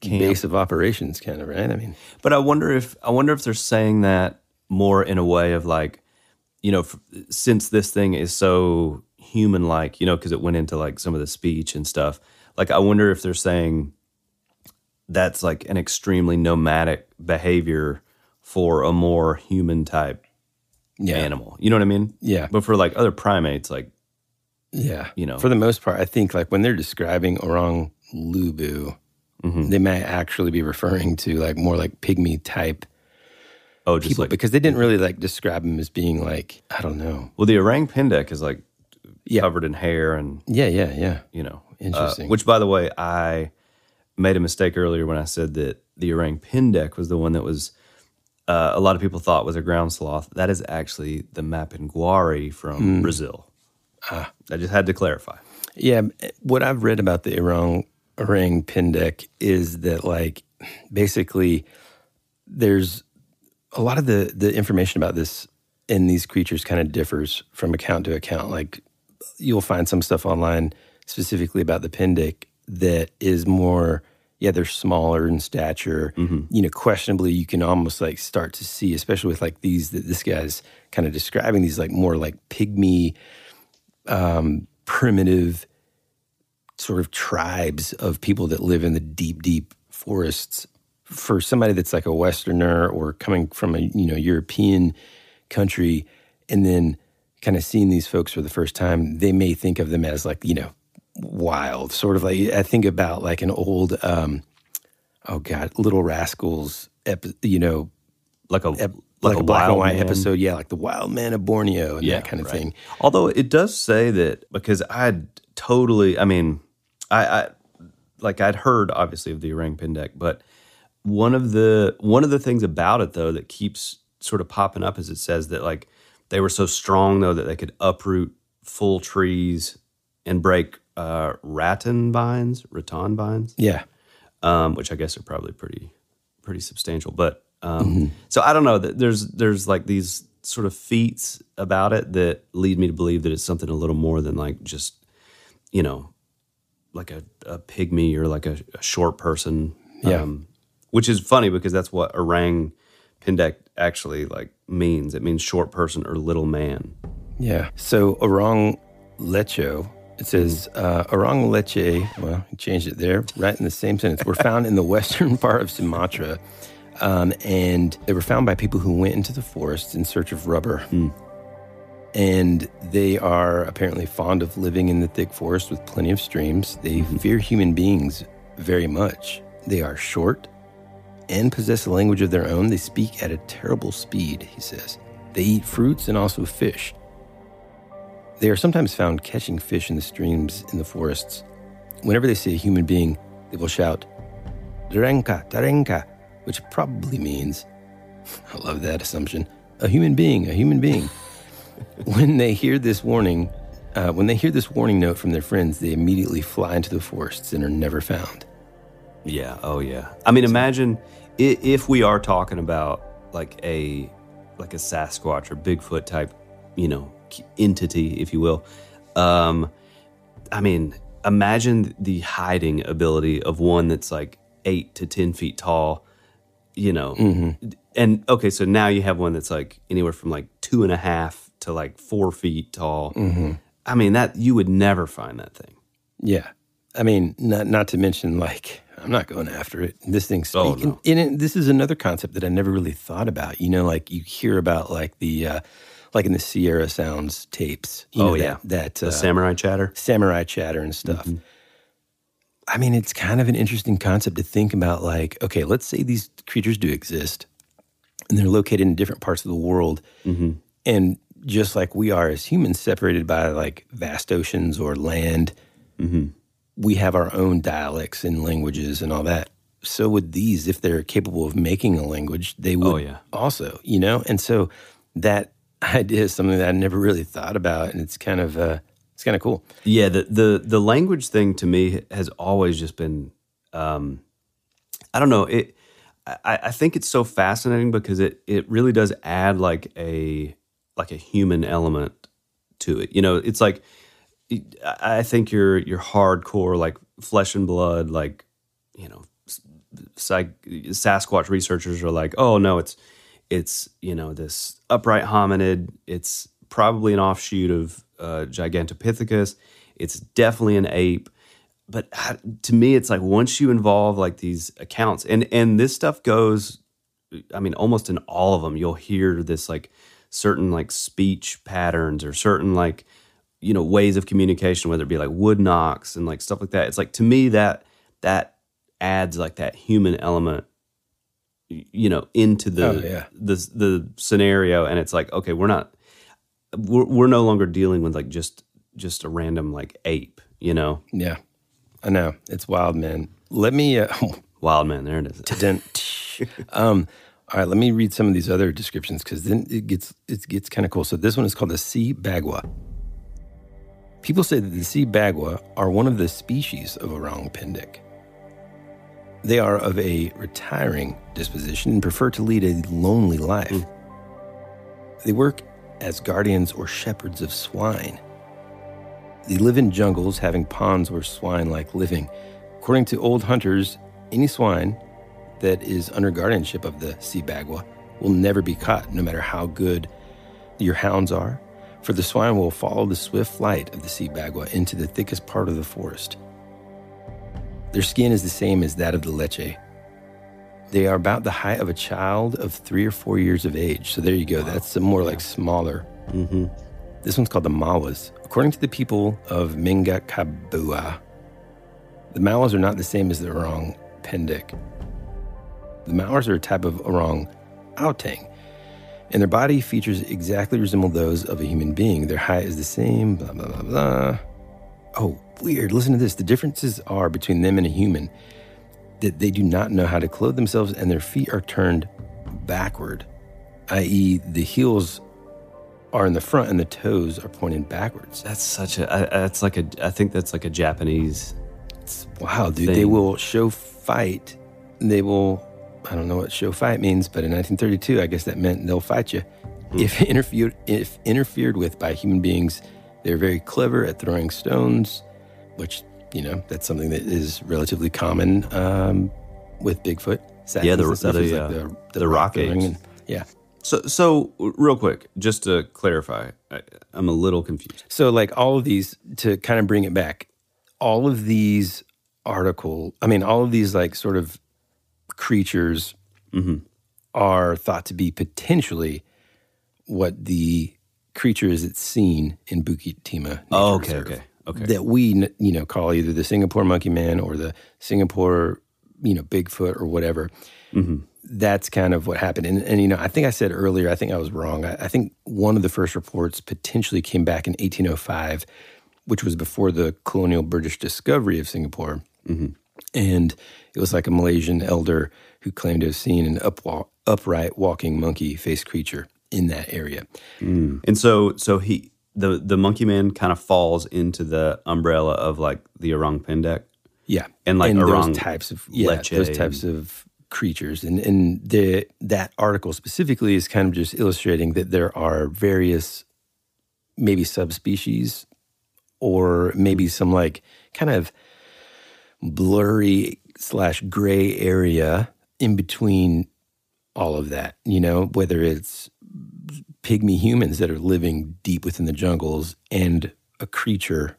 camp. base of operations, kind of right. I mean, But I wonder if I wonder if they're saying that more in a way of like, you know, f- since this thing is so human like, you know, because it went into like some of the speech and stuff. Like, I wonder if they're saying that's like an extremely nomadic behavior for a more human type yeah, animal. You know what I mean? Yeah. But for like other primates, like yeah. you know. for the most part, I think like when they're describing orang lubu, Mm-hmm. they may actually be referring to like more like pygmy type oh, just people like because they didn't really like describe him as being like I don't know. well, the orang pendek is like Yeah. covered in hair and Yeah, yeah, yeah. you know. uh, Interesting. which, by the way, I made a mistake earlier when I said that the orang pendek was the one that was uh, a lot of people thought was a ground sloth. That is actually the mapinguari from Hmm. Brazil. Ah. I just had to clarify. Yeah, what I've read about the orang orang pendek is that like basically there's a lot of the the information about this in these creatures kind of differs from account to account. Like you'll find some stuff online specifically about the pendek that is more yeah they're smaller in stature you know questionably you can almost like start to see especially with like these that this guy's kind of describing these like more like pygmy um primitive sort of tribes of people that live in the deep, deep forests. For somebody that's like a Westerner or coming from a you know European country, and then kind of seeing these folks for the first time, they may think of them as like you know wild. Sort of like I think about like an old, um, oh god, Little Rascals. Epi- you know, like a ep- like, like, a, black and wild white man. episode. Yeah, like the Wild Man of Borneo and that kind of right. thing. Although it does say that because I'd totally, I mean, I, I like I'd heard obviously of the orang pendek, but one of the one of the things about it though that keeps sort of popping up is it says that like they were so strong though that they could uproot full trees and break uh, rattan vines, rattan vines, Yeah, um, which I guess are probably pretty pretty substantial. But um, Mm-hmm. so I don't know. that There's there's like these sort of feats about it that lead me to believe that it's something a little more than like just you know like a, a pygmy or like a, a short person. Yeah. Um, which is funny because that's what orang pendek actually like means. It means short person or little man. yeah. So Orang Lecho. It says uh, Orang Leche. Well, he changed it there, right in the same sentence. Were found in the *laughs* western part of Sumatra, um, and they were found by people who went into the forest in search of rubber. And they are apparently fond of living in the thick forest with plenty of streams. They fear human beings very much. They are short and possess a language of their own. They speak at a terrible speed, he says. They eat fruits and also fish. They are sometimes found catching fish in the streams in the forests. Whenever they see a human being, they will shout, Darenka, Darenka, which probably means, *laughs* I love that assumption, a human being, a human being. *laughs* when they hear this warning, uh, when they hear this warning note from their friends, they immediately fly into the forests and are never found. Yeah. Oh, yeah. I mean, imagine if we are talking about like a like a Sasquatch or Bigfoot type, you know, entity, if you will. Um, I mean, imagine the hiding ability of one that's like eight to ten feet tall. You know, and okay, so now you have one that's like anywhere from like two and a half to like four feet tall. I mean, that you would never find that thing. Yeah. I mean, not not to mention like I'm not going after it. This thing's Oh, speaking. no. And it, this is another concept that I never really thought about. You know, like you hear about like the uh, like in the Sierra Sounds tapes. You Oh, know, yeah. that, that The uh, samurai chatter. samurai chatter and stuff. I mean, it's kind of an interesting concept to think about. Like, okay, let's say these creatures do exist, and they're located in different parts of the world, and just like we are as humans, separated by like vast oceans or land, we have our own dialects and languages and all that. So would these, if they're capable of making a language, they would Oh, yeah. also, you know. And so that *laughs* idea is something that I never really thought about, and it's kind of uh, it's kind of cool. Yeah, the the the language thing to me has always just been, um, I don't know. It, I, I think it's so fascinating because it it really does add like a like a human element to it. You know, it's like I think your your hardcore like flesh and blood like you know psych, Sasquatch researchers are like, oh no, it's it's you know this upright hominid. It's probably an offshoot of uh, Gigantopithecus. It's definitely an ape. But uh, to me, it's like once you involve like these accounts, and and this stuff goes, I mean, almost in all of them, you'll hear this like certain like speech patterns or certain like you know ways of communication, whether it be like wood knocks and like stuff like that. It's like to me that that adds like that human element you know into the Oh, yeah. the the scenario and it's like okay we're not we're, we're no longer dealing with like just just a random like ape you know Yeah, I know it's wild, man. Let me. Uh, *laughs* wild man there it is *laughs* um all right let me read some of these other descriptions because then it gets it gets kind of cool. So this one is called the sea bagua. People say that the sea bagua are one of the species of orang pendek. They are of a retiring disposition and prefer to lead a lonely life. Hmm. They work as guardians or shepherds of swine. They live in jungles, having ponds where swine like living. According to old hunters, any swine that is under guardianship of the sea bagua will never be caught, no matter how good your hounds are, for the swine will follow the swift flight of the sea bagua into the thickest part of the forest. Their skin is the same as that of the leche. They are about the height of a child of three or four years of age. So there you go. That's some more like smaller. Mm-hmm. This one's called the Mawas. According to the people of Mingakabua, the Mawas are not the same as the Orang Pendek. The Mawas are a type of Orang Outang, and their body features exactly resemble those of a human being. Their height is the same, blah, blah, blah, blah. Oh, weird. Listen to this. The differences are between them and a human that they do not know how to clothe themselves and their feet are turned backward, i.e., the heels are in the front and the toes are pointed backwards. That's such a. I, that's like a. I think that's like a Japanese. Wow, dude. They will show fight. They will, I don't know what show fight means, but in 1932, I guess that meant they'll fight you. If *laughs* interfered, if interfered with by human beings, they're very clever at throwing stones, which, you know, that's something that is relatively common um, with Bigfoot. Yeah, the- Sightings and stuff the, is like uh, the, the rock throwing apes. and- yeah. So so real quick, just to clarify, I, I'm a little confused. So, like all of these, to kind of bring it back, all of these article, I mean, all of these like sort of creatures mm-hmm. are thought to be potentially what the creature is that's seen in Bukit Timah. Oh, okay, Reserve. okay, okay. That we, you know, call either the Singapore Monkey Man or the Singapore, you know, Bigfoot or whatever. Mm-hmm. That's kind of what happened. And, and, you know, I think I said earlier, I think I was wrong. I, I think one of the first reports potentially came back in 1805, which was before the colonial British discovery of Singapore. Mm-hmm. And it was like a Malaysian elder who claimed to have seen an upwa- upright walking monkey faced creature in that area. Mm. And so so he the the monkey man kind of falls into the umbrella of like the orang pendek. Yeah, And, like, those orang types of yeah, those types of creatures, and and the that article specifically is kind of just illustrating that there are various maybe subspecies or maybe some like kind of blurry slash gray area in between all of that. You know, whether it's pygmy humans that are living deep within the jungles and a creature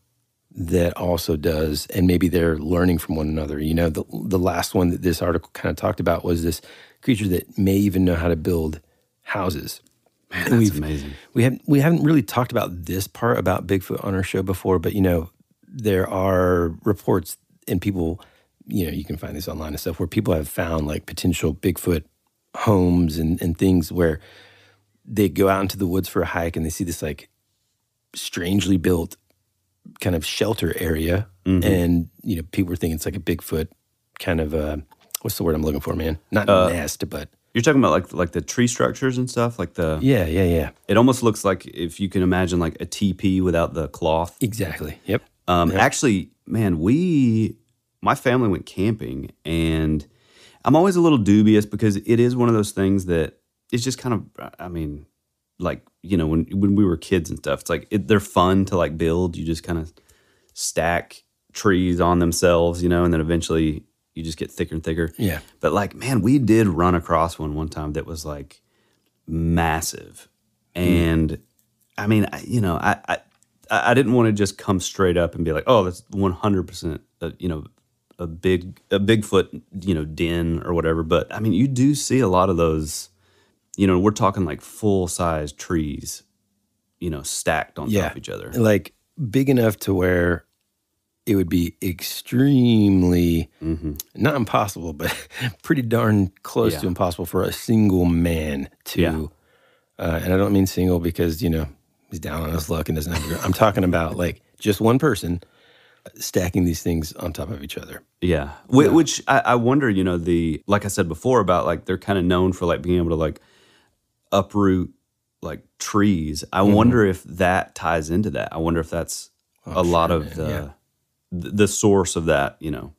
that also does and maybe they're learning from one another you know the, the last one that this article kind of talked about was this creature that may even know how to build houses Man, that's we've- amazing. we haven't we haven't really talked about this part about Bigfoot on our show before, but you know, there are reports and people, you know, you can find this online and stuff where people have found like potential Bigfoot homes and, and things where they go out into the woods for a hike and they see this like strangely built kind of shelter area. And, you know, people are thinking it's like a Bigfoot kind of uh what's the word I'm looking for, man? Not nest, but You're talking about like like the tree structures and stuff, like the yeah, yeah, yeah. It almost looks like if you can imagine like a teepee without the cloth. Exactly. Yep. Um, Actually, man, we, my family went camping, and I'm always a little dubious because it is one of those things that it's just kind of, I mean, like you know, when when we were kids and stuff, it's like it, they're fun to like build. You just kind of stack trees on themselves, you know, and then eventually you just get thicker and thicker. Yeah. But like, man, we did run across one one time that was like massive, hmm. and I mean, I, you know, I, I I didn't want to just come straight up and be like, oh, that's one hundred percent, uh, you know, a big a Bigfoot, you know, den or whatever. But I mean, you do see a lot of those. You know, we're talking like full size trees, you know, stacked on top of each other. Like big enough to where it would be extremely not impossible, but *laughs* pretty darn close Yeah. to impossible for a single man to. Yeah. Uh, and I don't mean single because you know he's down on his luck and doesn't have. A girl. I'm talking about like just one person stacking these things on top of each other. Yeah. Wh- Which I, I wonder, you know, the like I said before about like they're kind of known for like being able to like uproot like trees. I Mm-hmm. wonder if that ties into that. I wonder if that's a lot of man, the yeah. the source of that, you know,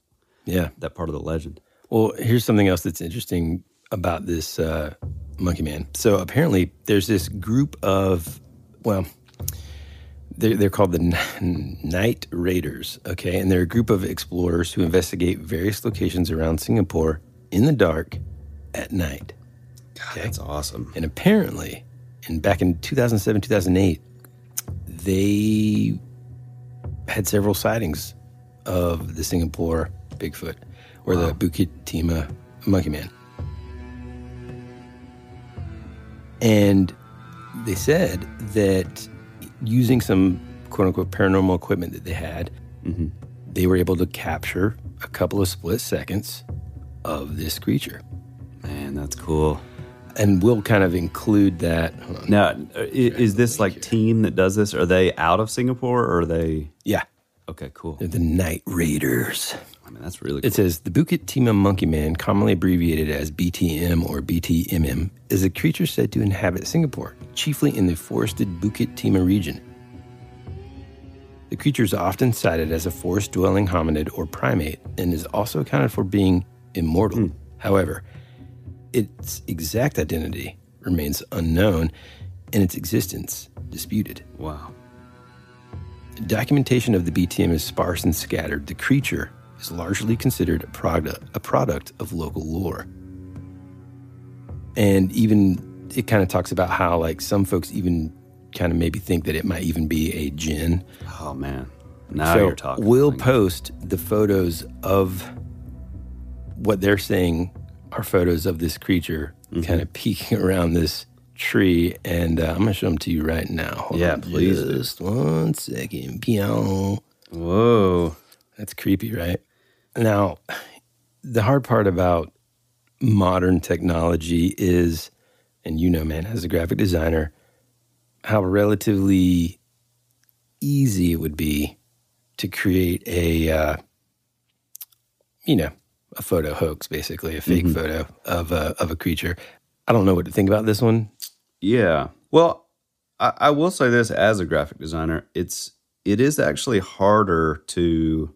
Yeah. that part of the legend. Well, here's something else that's interesting about this uh, monkey man. So apparently, there's this group of, well, they're, they're called the Night Raiders, okay? And they're a group of explorers who investigate various locations around Singapore in the dark at night. Okay? That's awesome. And apparently, and back in 2007, 2008, they had several sightings of the Singapore Bigfoot or the Bukit Timah Monkey Man. And they said that using some quote unquote paranormal equipment that they had, mm-hmm. they were able to capture a couple of split seconds of this creature. Man, that's cool. And we'll kind of include that. Now, i- is this like team that does this? Are they out of Singapore or are they? Yeah, Okay, cool. they're the Night Raiders. I mean, that's really cool. It says the Bukit Timah monkey man, commonly abbreviated as BTM or BTMM, is a creature said to inhabit Singapore, chiefly in the forested Bukit Timah region. The creature is often cited as a forest dwelling hominid or primate and is also accounted for being immortal. Hmm. However, its exact identity remains unknown and its existence disputed. wow. Documentation of the BTM is sparse and scattered. The creature is largely considered a product, a product of local lore. And even it kind of talks about how, like, some folks even kind of maybe think that it might even be a jinn. Oh man. Now so you're talking. we'll Like, post the photos of what they're saying are photos of this creature Mm-hmm. kind of peeking around this tree. And uh, I'm going to show them to you right now. Hold Yeah, on please. Just one second. Whoa. That's creepy, right? Now, the hard part about modern technology is, and you know, man, as a graphic designer, how relatively easy it would be to create a, uh, you know, a photo hoax, basically a fake photo of a of a creature. I don't know what to think about this one. Yeah. Well, I, I will say this as a graphic designer, it's it is actually harder to,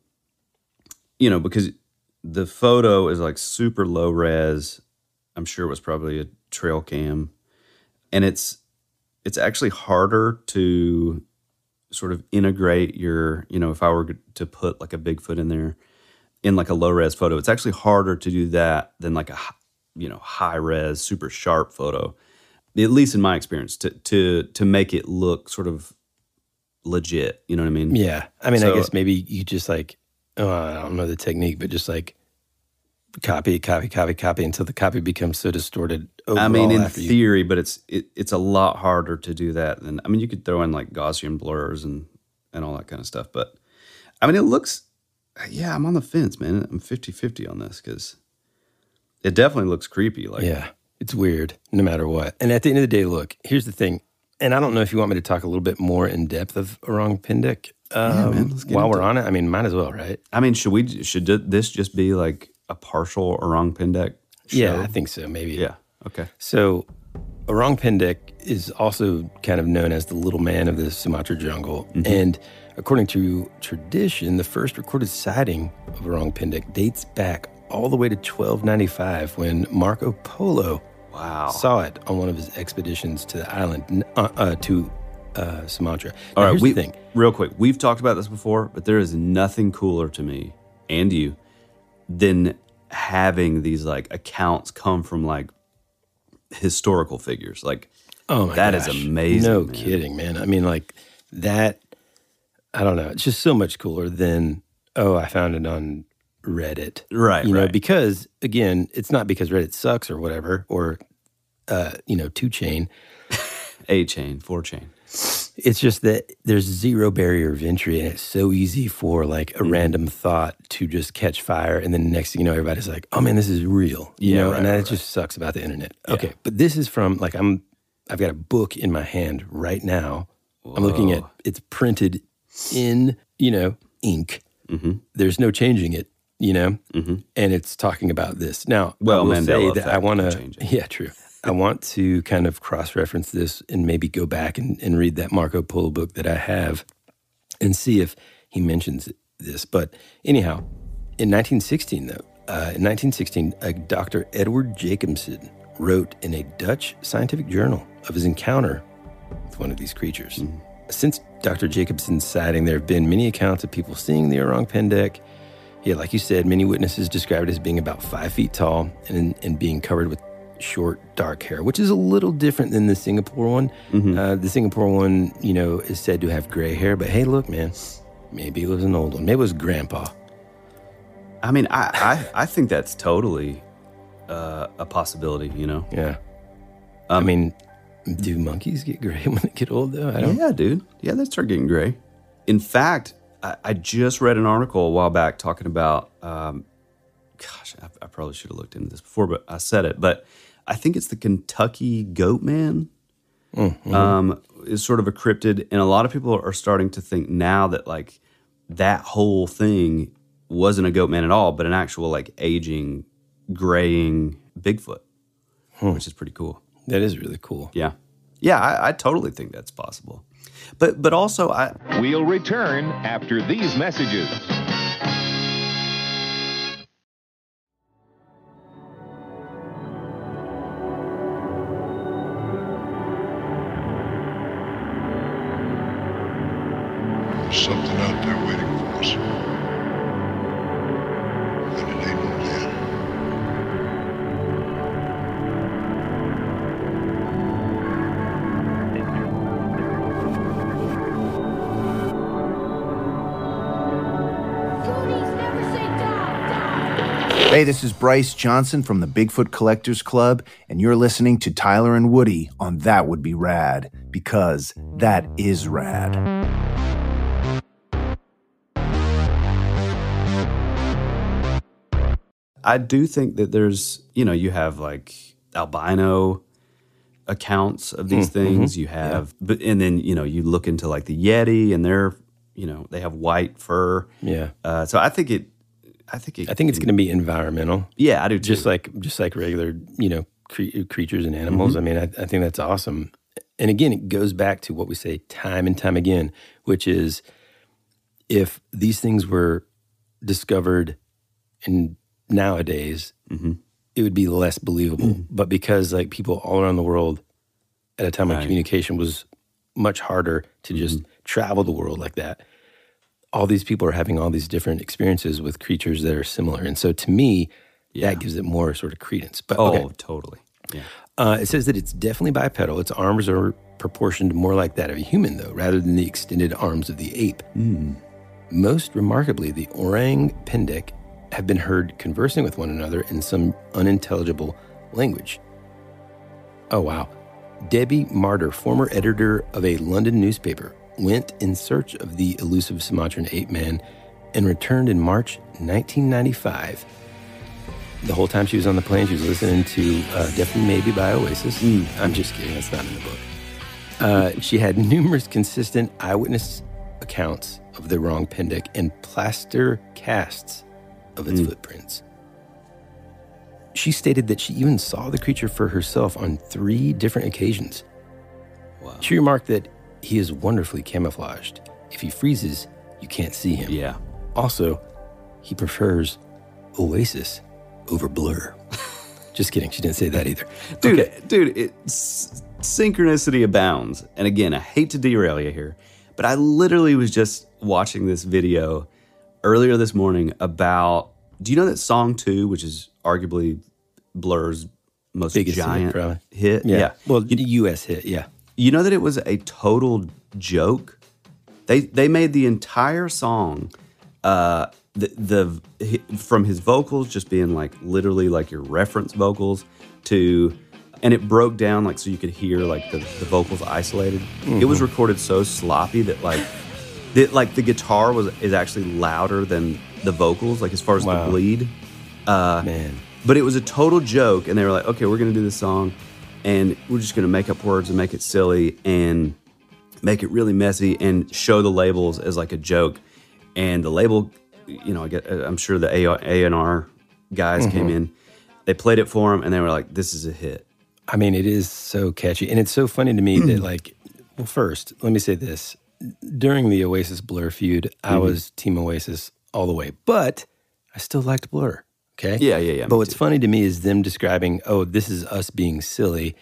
you know, because the photo is like super low res. I'm sure it was probably a trail cam, and it's it's actually harder to sort of integrate your, you know, if I were to put like a Bigfoot in there in like a low res photo, it's actually harder to do that than like a you know high res super sharp photo at least in my experience to to to make it look sort of legit you know what i mean? Yeah, I mean, I guess maybe you just like, oh, I don't know the technique, but just like copy, copy, copy, copy until the copy becomes so distorted. Overall i mean in after you- theory but it's it, it's a lot harder to do that than i mean you could throw in like gaussian blurs and and all that kind of stuff but i mean it looks yeah i'm on the fence man i'm 50-50 on this because it definitely looks creepy like Yeah, it's weird no matter what. And at the end of the day, look, here's the thing. And I don't know if you want me to talk a little bit more in depth of Orang Pendek um, man, while we're on it. I mean, might as well, right? i mean should we should this just be like a partial orang pendek Yeah. I think so. Maybe. yeah okay So, Orang Pendek is also kind of known as the little man of the Sumatra jungle. And according to tradition, the first recorded sighting of Orang Pendek dates back all the way to 1295 when Marco Polo wow saw it on one of his expeditions to the island, uh, uh, to uh, Sumatra. All Now, right, here's we, real quick, we've talked about this before, but there is nothing cooler to me and you than having these like accounts come from like historical figures. Like Oh my that is gosh. amazing. No man. kidding, man. I mean, like that. I don't know. It's just so much cooler than oh, I found it on Reddit, Right, You know, because again, it's not because Reddit sucks or whatever, or uh, you know, two chain. *laughs* A chain, 4chan. It's just that there's zero barrier of entry, and it's so easy for like Mm-hmm. a random thought to just catch fire, and then next thing you know, everybody's like, "Oh man, this is real," you Yeah, know, right, and that right, just sucks about the internet. Okay, but this is from like I'm, I've got a book in my hand right now. I'm looking at it's printed in you know ink. Mm-hmm. There's no changing it, you know, and it's talking about this now. Well, I will Mandela say that I want to, *laughs* yeah, true. I want to kind of cross reference this and maybe go back and, and read that Marco Polo book that I have and see if he mentions this. But anyhow, in 1916, though, uh, in 1916, uh, Dr. Edward Jacobson wrote in a Dutch scientific journal of his encounter with one of these creatures. Since Dr. Jacobson's sighting, there have been many accounts of people seeing the Orang Pendek. Yeah, like you said, many witnesses describe it as being about five feet tall and, and being covered with short, dark hair, which is a little different than the Singapore one. Uh, the Singapore one, you know, is said to have gray hair, but hey, look, man, maybe it was an old one. Maybe it was grandpa. I mean, I I, I think that's totally uh, a possibility. You know, Yeah. I mean, Do monkeys get gray *laughs* when they get old though? I don't. Yeah, dude. Yeah, they start getting gray. In fact, I, I just read an article a while back talking about. Um, gosh, I, I probably should have looked into this before, but I said it. But I think it's the Kentucky goat man. Um, is sort of a cryptid, and a lot of people are starting to think now that like that whole thing wasn't a goat man at all, but an actual like aging, graying Bigfoot, which is pretty cool. That is really cool. Yeah, yeah, I, I totally think that's possible. But but also I We'll return after these messages. This is Bryce Johnson from the Bigfoot Collectors Club, and you're listening to Tyler and Woody on That Would Be Rad, because that is rad. I do think that there's, you know, you have like albino accounts of these Mm, things. mhm, You have, but and then you know you look into like the Yeti, and they're, you know, they have white fur. Yeah. Uh, so I think it, I think it, I think it's going to be environmental. Yeah, I do Just like just like regular, you know, cre- creatures and animals. Mhm. I mean, I, I think that's awesome. And again, it goes back to what we say time and time again, which is if these things were discovered in nowadays, Mm-hmm. it would be less believable. But because like people all around the world at a time when communication was much harder to just travel the world like that, all these people are having all these different experiences with creatures that are similar. And so to me, that gives it more sort of credence. But oh, okay. totally. Yeah. Uh, it says that it's definitely bipedal. Its arms are proportioned more like that of a human, though, rather than the extended arms of the ape. Most remarkably, the orang pendek have been heard conversing with one another in some unintelligible language. Oh, wow. Debbie Martyr, former editor of a London newspaper, went in search of the elusive Sumatran ape man and returned in March 1995 the whole time she was on the plane, she was listening to uh, Definitely Maybe by Oasis. I'm just kidding, that's not in the book. Uh, she had *laughs* numerous consistent eyewitness accounts of the orang pendek and plaster casts of its footprints. She stated that she even saw the creature for herself on three different occasions. Wow. She remarked that he is wonderfully camouflaged. If he freezes, you can't see him. Yeah. Also, he prefers Oasis over Blur. *laughs* Just kidding. She didn't say that either. dude, dude, it's synchronicity abounds. And again, I hate to derail you here, but I literally was just watching this video earlier this morning about. Do you know that song two, which is arguably Blur's most Biggest hit, giant probably. hit? Yeah. Well, the U.S. hit. Yeah. You know that it was a total joke. They they made the entire song, uh, the the from his vocals just being like literally like your reference vocals to, and it broke down like so you could hear like the, the vocals isolated. It was Mhm. recorded so sloppy that like, that like the guitar was is actually louder than the vocals like as far as Wow. the bleed. Uh, Man. but it was a total joke, and they were like, "Okay, we're to do this song, and we're just going to make up words and make it silly and make it really messy and show the labels as like a joke." And the label, you know, I get, I'm sure the A and R guys came Mhm. in, they played it for them, and they were like, "This is a hit." I mean, it is so catchy. And it's so funny to me that, like, well, first, let me say this. During the Oasis Blur feud, I Mhm. was Team Oasis all the way, but I still liked Blur. Okay. Yeah, yeah, yeah, But what's funny to me is them describing, oh, this is us being silly.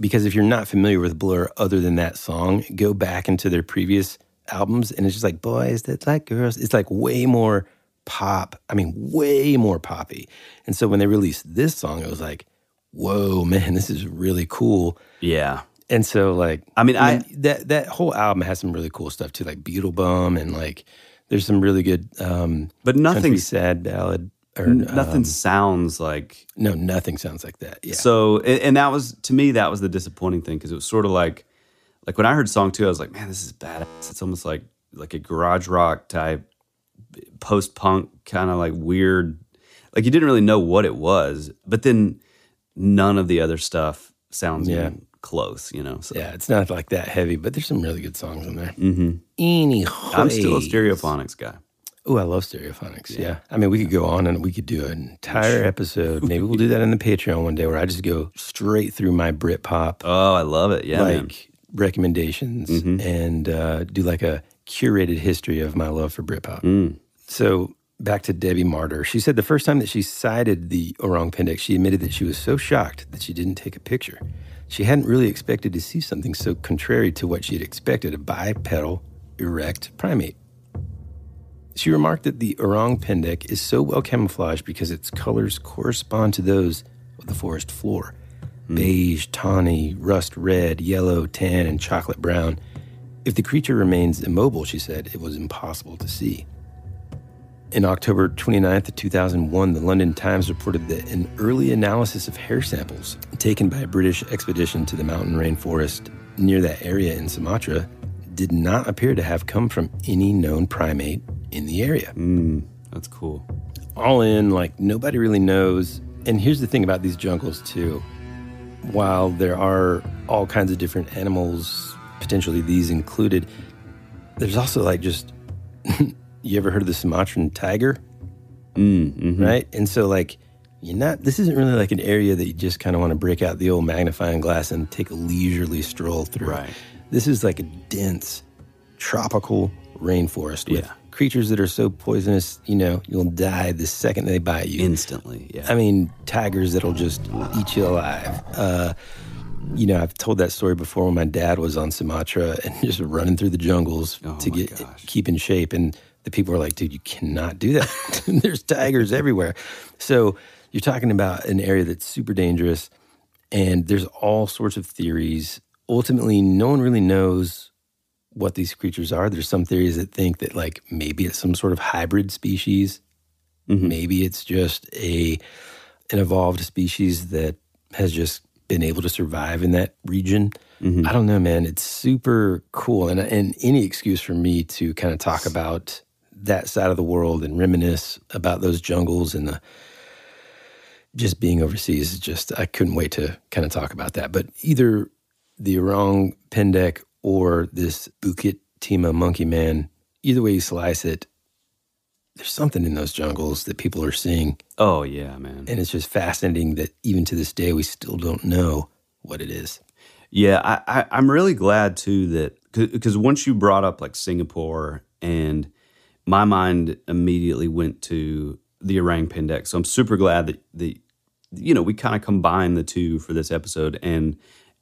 Because if you're not familiar with Blur other than that song, go back into their previous albums and it's just like, boys, that's like girls. It's like way more pop. I mean, way more poppy. And so when they released this song, it was like, whoa, *laughs* man, this is really cool. Yeah. And so like I mean, I- that that whole album has some really cool stuff too, like Beetlebum and like there's some really good um But nothing- sad ballad or nothing um, sounds like no, nothing sounds like that. Yeah. So, and, and that was to me that was the disappointing thing because it was sort of like, like when I heard song two, I was like, man, this is badass. It's almost like like a garage rock type, post punk kind of like weird. Like you didn't really know what it was, but then none of the other stuff sounds Yeah. even close. You know. So. yeah, it's not like that heavy, but there's some really good songs in there. Mm-hmm. Anyways. I'm still a stereophonics guy. Oh, I love stereophonics. Yeah. I mean, we could go on and we could do an entire episode. *laughs* Maybe we'll do that in the Patreon one day where I just go straight through my Britpop Oh, I love it. Yeah, like man. recommendations Mhm. and uh, do like a curated history of my love for Britpop. Mm. So back to Debbie Martyr. She said the first time that she sighted the Orang Pendek, she admitted that she was so shocked that she didn't take a picture. She hadn't really expected to see something so contrary to what she had expected a bipedal, erect primate. She remarked that the Orang Pendek is so well camouflaged because its colors correspond to those of the forest floor hmm. beige, tawny, rust red, yellow, tan, and chocolate brown. If the creature remains immobile, she said, it was impossible to see. In October 29th of 2001, the London Times reported that an early analysis of hair samples taken by a British expedition to the mountain rainforest near that area in Sumatra did not appear to have come from any known primate in the area. Mm, that's cool. All in, like nobody really knows. And here's the thing about these jungles, too. While there are all kinds of different animals, potentially these included, there's also like just *laughs* you ever heard of the Sumatran tiger? Mm, mhm. Right? And so like you're not this isn't really like an area that you just kind of want to break out the old magnifying glass and take a leisurely stroll through. Right. This is like a dense tropical rainforest with Yeah. creatures that are so poisonous, you know, you'll die the second they bite you. Instantly. Yeah. I mean, tigers that'll just eat you alive. Uh, you know, I've told that story before when my dad was on Sumatra *laughs* and just running through the jungles Oh to get keep in shape, and the people were like, "Dude, you cannot do that. *laughs* There's tigers everywhere." So you're talking about an area that's super dangerous, and there's all sorts of theories. Ultimately, no one really knows what these creatures are. There's some theories that think that like maybe it's some sort of hybrid species. Mm-hmm. Maybe it's just a an evolved species that has just been able to survive in that region. Mm-hmm. I don't know, man. It's super cool, and and any excuse for me to kind of talk about that side of the world and reminisce about those jungles and the just being overseas is just I couldn't wait to kind of talk about that. But either the Orang Pendek or this Bukit Timah Monkey Man, either way you slice it, there's something in those jungles that people are seeing. Oh yeah, man. And it's just fascinating that even to this day we still don't know what it is. Yeah, I, I, I'm really glad too that because once you brought up like Singapore, and my mind immediately went to the Orang Pendek. So I'm super glad that the you know we kind of combined the two for this episode, and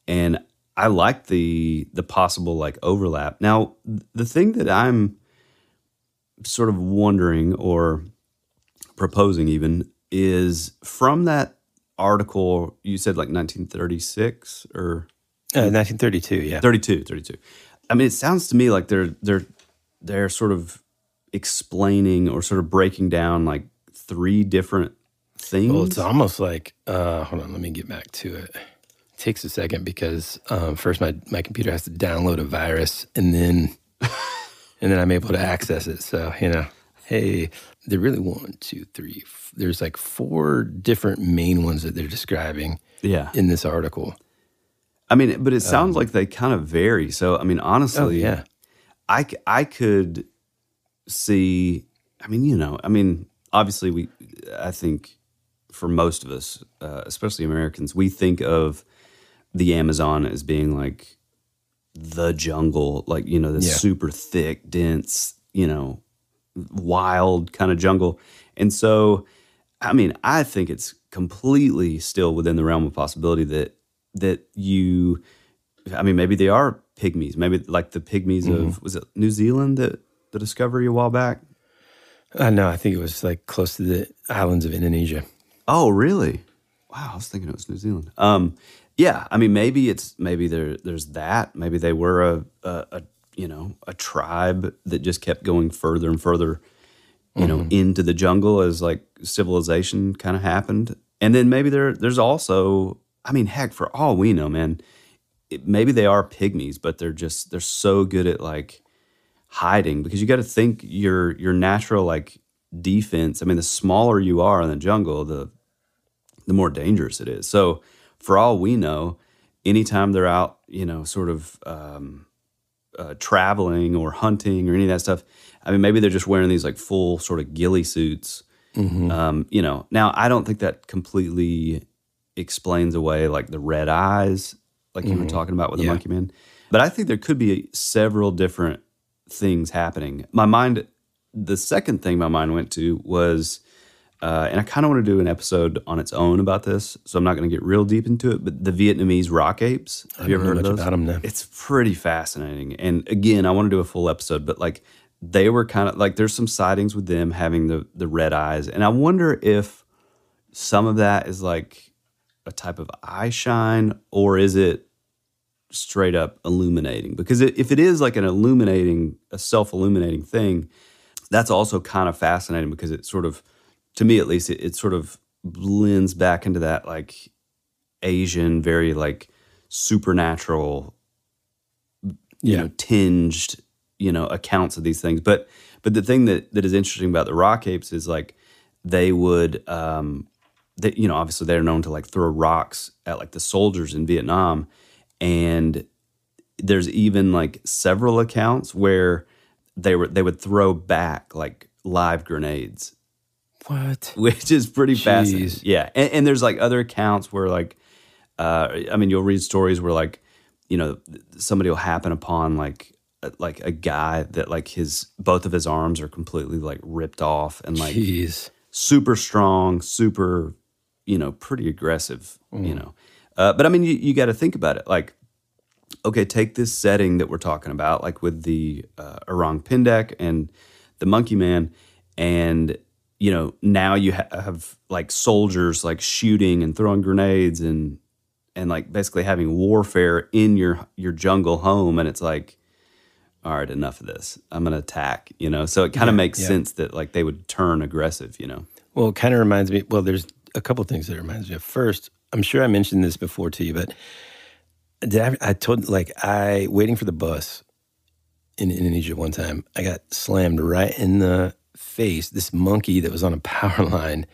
and I like the the possible like overlap. Now the thing that I'm sort of wondering or proposing even is from that article you said like 1936 or Uh, 1932, yeah. 32 32 i mean it sounds to me like they're they're they're sort of explaining or sort of breaking down like three different things Well, it's almost like uh, hold on, let me get back to it. Takes a second because um, first my my computer has to download a virus and then *laughs* and then I'm able to access it. So you know, hey, they're really one, two, three. f- There's like four different main ones that they're describing. Yeah. in this article. i mean but it sounds like they kind of vary so i mean honestly Oh, yeah. I, I could see i mean you know i mean obviously we i think for most of us uh, especially americans we think of the amazon as being like the jungle like you know this Yeah. super thick dense you know wild kind of jungle and so i mean i think it's completely still within the realm of possibility that that you i mean maybe they are pygmies maybe like the pygmies of was it new zealand that the discovery a while back Uh, no, I think it was like close to the islands of Indonesia. Oh, really? Wow, I was thinking it was New Zealand. Um, yeah, I mean, maybe it's maybe there there's that. Maybe they were a, a, a you know a tribe that just kept going further and further you know, Mhm. into the jungle as like civilization kind of happened. And then maybe there there's also, I mean, heck, for all we know, man, it, maybe they are pygmies, but they're just they're so good at like hiding because you got to think your your natural like defense. I mean, the smaller you are in the jungle, the the more dangerous it is. So, for all we know, anytime they're out, you know, sort of um, uh, traveling or hunting or any of that stuff, I mean, maybe they're just wearing these like full sort of ghillie suits. Mhm. Um, you know, now I don't think that completely explains away like the red eyes, like you were Mhm. talking about with the monkey man. But I think there could be several different things happening. My mind, the second thing my mind went to was, uh, and I kind of want to do an episode on its own about this, so I'm not going to get real deep into it. But the Vietnamese rock apes, have you ever heard of much About them, no. It's pretty fascinating. And again, I want to do a full episode, but like they were kind of like there's some sightings with them having the the red eyes, and I wonder if some of that is like a type of eye shine, or is it straight up illuminating? Because if it is like an illuminating, a self illuminating thing, that's also kind of fascinating because it sort of, to me at least, it, it sort of blends back into that like Asian, very like supernatural, you Yeah. know, tinged, you know, accounts of these things. But but the thing that that is interesting about the rock apes is like they would, um, they, you know, obviously they're known to like throw rocks at like the soldiers in Vietnam, and there's even like several accounts where they were they would throw back like live grenades What? which is pretty fascinating. Yeah, and, and there's like other accounts where like, uh, I mean, you'll read stories where like, you know, somebody will happen upon like a- like a guy that like his both of his arms are completely like ripped off and like Jeez. super strong, super, you know, pretty aggressive, you Mm. know. Uh, but I mean, you, you got to think about it. Like, okay, take this setting that we're talking about, like with the uh, Orang Pendek and the Monkey Man, and you know, now you ha- have like soldiers like shooting and throwing grenades and and like basically having warfare in your your jungle home, and it's like. All right, enough of this. I'm going to attack, you know? So it kind of Yeah, makes yeah. sense that like they would turn aggressive, you know? Well, it kind of reminds me. Well, there's a couple things that it reminds me of. First, I'm sure I mentioned this before to you, but did I, I told like I waiting for the bus in Indonesia one time. I got slammed right in the face. This monkey that was on a power *laughs* line,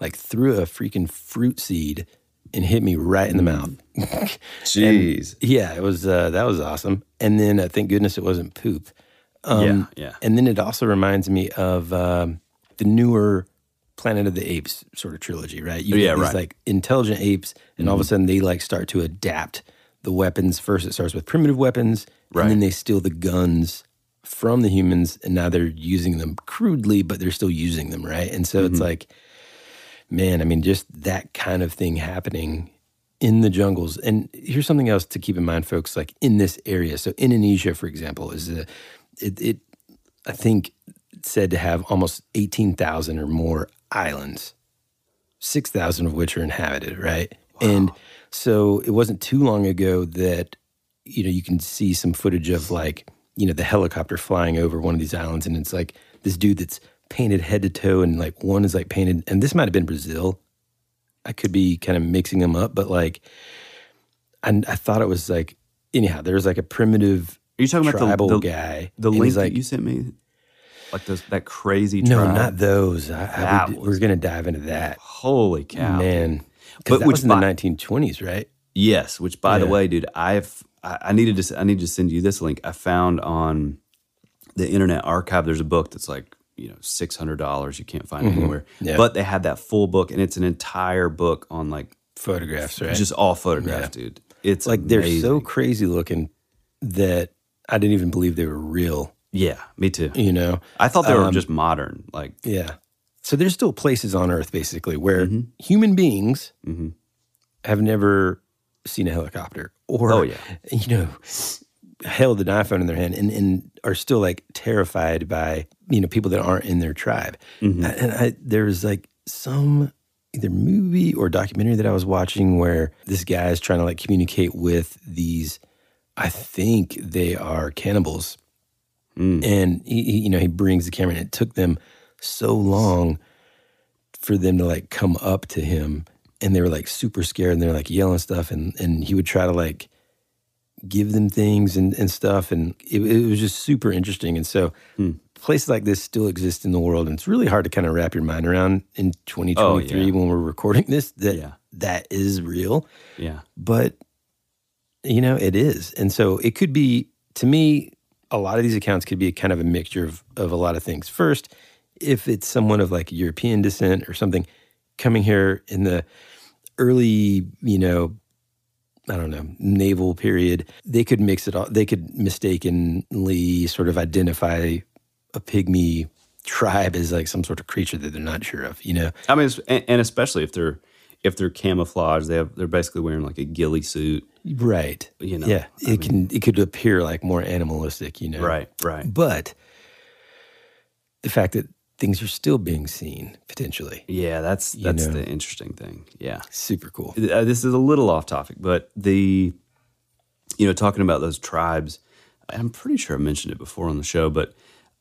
like threw a freaking fruit seed and hit me right in the mouth. *laughs* Jeez. And, yeah, it was uh, that was awesome. And then uh, thank goodness it wasn't poop. Yeah, yeah. And then it also reminds me of um, the newer Planet of the Apes sort of trilogy, right? You Yeah, these right. Mm-hmm. like intelligent apes, and all of a sudden they like start to adapt the weapons. First, it starts with primitive weapons, Right. and then they steal the guns from the humans, and now they're using them crudely, but they're still using them, right? And so it's Mm-hmm. like, man, I mean, just that kind of thing happening in the jungles. And here's something else to keep in mind, folks. Like in this area, so Indonesia, for example, is a it, it I think said to have almost eighteen thousand or more islands, six thousand of which are inhabited, right? And so it wasn't too long ago that you know you can see some footage of like you know the helicopter flying over one of these islands, and it's like this dude that's painted head to toe, and like one is like painted, and this might have been Brazil. I could be kind of mixing them up, but like, and I thought it was like anyhow. There was like a primitive. Are you talking about the- the- guy? The link he's that you sent me? Like those, that crazy no, tribe? not those. I, I would, was- we're going to dive into that. Holy cow. man! But which was in the 1920s, right? Yes, which by the way, dude, I've I, I needed to I need to send you this link. I found on the Internet Archive. There's a book that's like you know six hundred dollars. You can't find it Mhm. anywhere. Yeah. But they had that full book, and it's an entire book on like Photographs, right? just all photographs, dude. It's like they're so crazy looking that I didn't even believe they were real. yeah, me too. You know, I thought they were Um, just modern, like Yeah. So there's still places on Earth, basically, where Mm-hmm. human beings have never seen a helicopter or, Oh, yeah. you know, held an iPhone in their hand and, and are still like terrified by, you know, people that aren't in their tribe. Mm-hmm. And I, there was like some either movie or documentary that I was watching where this guy is trying to like communicate with these, I think they are cannibals Mm. and he, he- you know he brings the camera and it took them so long for them to like come up to him and they were like super scared and they're like yelling stuff and and he would try to like give them things and, and stuff and it, it was just super interesting and so hmm. places like this still exist in the world and it's really hard to kind of wrap your mind around in 2023 when we're recording this that that is real. Yeah. but you know it is and so it could be to me a lot of these accounts could be kind of a mixture of, of a lot of things. First if it's someone of like european descent or something coming here in the early you know i don't know naval period they could mix it all they could mistakenly sort of identify a pygmy tribe as like some sort of creature that they're not sure of you know? I mean, and, especially if they're if they're camouflaged, they have they're basically wearing like a ghillie suit, right. You know, yeah. It can it could appear like more animalistic you know? Right, right. but the fact that things are still being seen potentially Yeah, that's You that's know. the interesting thing. Yeah, super cool Uh, this is a little off topic, but the you know talking about those tribes, I'm pretty sure I mentioned it before on the show, but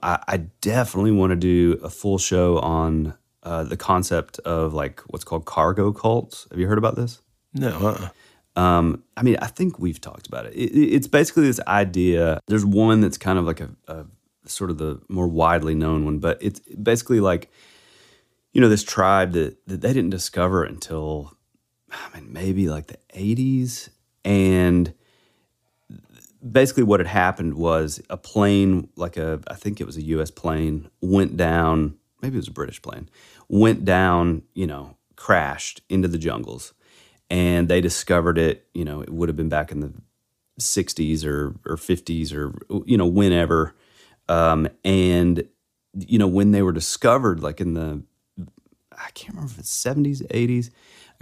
I, I definitely want to do a full show on uh, the concept of like what's called cargo cults. Have you heard about this? no uh-uh. Um, I mean, I think we've talked about it. it. It's basically this idea. There's one that's kind of like a, a sort of the more widely known one, but it's basically like, you know, this tribe that, that they didn't discover until, I mean, maybe like the 80s. And basically what had happened was a plane, like a, I think it was a US plane, went down, maybe it was a British plane, went down, you know, crashed into the jungles. And they discovered it, you know, it would have been back in the 60s or, or 50s or, you know, whenever. Um, and, you know, when they were discovered, like in the, I can't remember if it's 70s, 80s,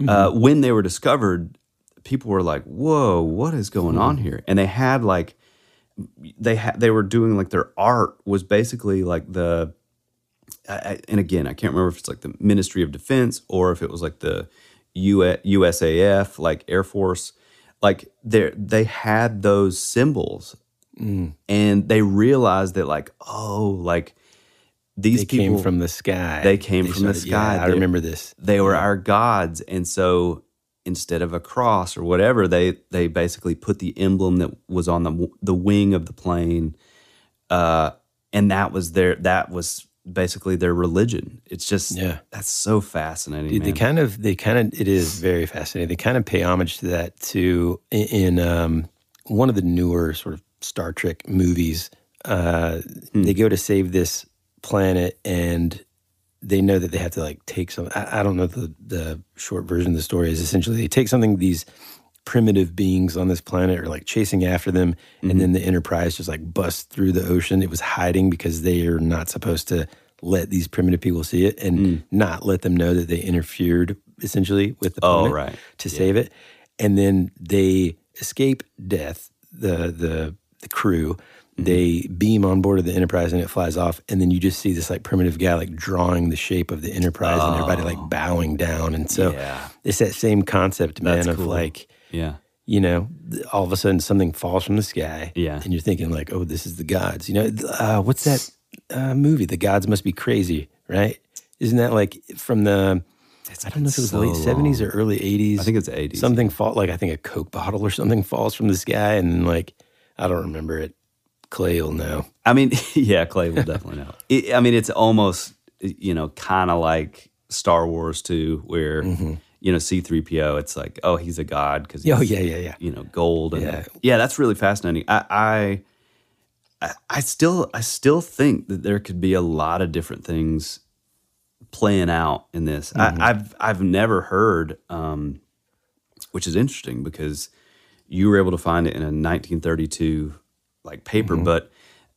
uh, when they were discovered, people were like, "Whoa, what is going on here?" And they had like, they had they were doing like their art was basically like the, I, and again, I can't remember if it's like the Ministry of Defense or if it was like the USAF, like Air Force, like they they had those symbols, Mm. and they realized that like, oh, like these they people came from the sky they came They from the started- yeah, sky. i remember this They were our gods, and so instead of a cross or whatever, they they basically put the emblem that was on the the wing of the plane, uh, and that was their that was basically their religion. It's just Yeah. that's so fascinating. Dude, they kind of they kind of it is very fascinating. They kind of pay homage to that too in, in um, one of the newer sort of Star Trek movies. Uh, Hmm. They go to save this planet and they know that they have to like take some. I, I don't know the the short version of the story is essentially they take something these primitive beings on this planet are like chasing after them Mm-hmm. and then the enterprise just like busts through the ocean it was hiding because they are not supposed to let these primitive people see it and Mm. not let them know that they interfered essentially with the Oh, planet right. to save it and then they escape death the the the crew Mm-hmm. they beam on board of the enterprise and it flies off and then you just see this like primitive guy like drawing the shape of the enterprise and everybody like bowing down and so Oh. Yeah. it's that same concept man That's of cool. like yeah. you know, all of a sudden something falls from the sky. Yeah. And you're thinking, like, oh, this is the gods. You know, uh, what's that uh, movie? The gods must be crazy, right? Isn't that like from the, I don't know if it was so late 70s or early 80s? I think it's 80s, Something fall, like, I think a Coke bottle or something falls from the sky. And like, I don't remember it. Clay will know. I mean, *laughs* yeah, Clay will definitely know. *laughs* It, I mean, it's almost you know kind of like Star Wars too, where you know C three PO. It's like oh, he's a god because Mm-hmm. Oh, yeah, yeah, yeah. You know, gold. And, Yeah. yeah, that's really fascinating. I, I I still I still think that there could be a lot of different things playing out in this. Mm-hmm. I, I've I've never heard, um, which is interesting because you were able to find it in a 1932 like paper, Mm-hmm. but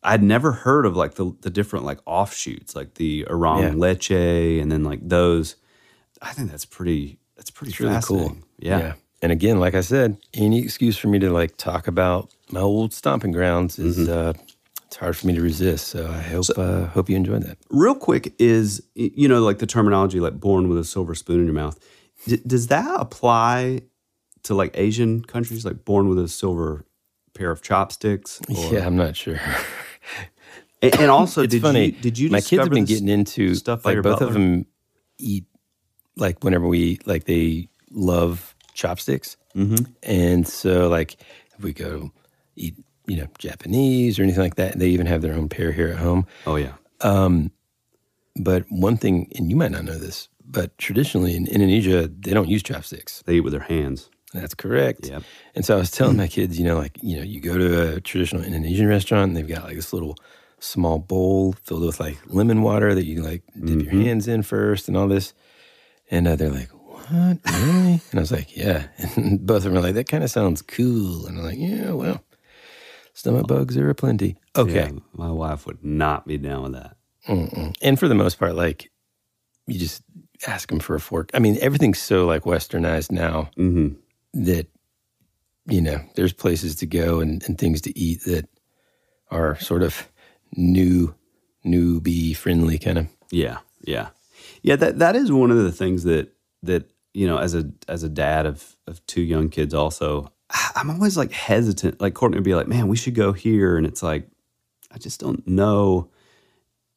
I'd never heard of like the the different like offshoots, like the Orang Yeah. Leche, and then like those. I think that's pretty. That's pretty It's really cool. fascinating. Yeah. And again, like I said, any excuse for me to like talk about my old stomping grounds is Mm-hmm. uh, it's hard for me to resist. So I hope uh, hope you enjoyed that. Real quick is you know like the terminology like born with a silver spoon in your mouth. D- does that apply to like Asian countries like born with a silver pair of chopsticks? Or- Yeah, I'm not sure. And, and also, it's did funny. you did you My kids have been getting into stuff like both of them eat like whenever we eat, like they love chopsticks, Mhm. and so like if we go eat, you know, Japanese or anything like that, they even have their own pair here at home. Oh yeah. Um, but one thing, and you might not know this, but traditionally in Indonesia, they don't use chopsticks. They eat with their hands. That's correct. Yep. And so I was telling my kids, you know, like, you know, you go to a traditional Indonesian restaurant and they've got like this little small bowl filled with like lemon water that you like dip Mhm. your hands in first and all this. And uh, they're like, what? Really? and I was like, yeah. And both of them are like, that kind of sounds cool. And I'm like, yeah, well, stomach bugs are aplenty. Okay. Yeah, my wife would not be down with that. Mm-mm. And for the most part, like you just ask them for a fork. I mean, everything's so like westernized now Mm-hmm. That you know there's places to go and, and things to eat that are sort of new, newbie friendly kind of. Yeah, yeah, yeah. That that is one of the things that that you know, as a as a dad of of two young kids, also, I'm always like hesitant. Like Courtney would be like, "Man, we should go here," and it's like, I just don't know.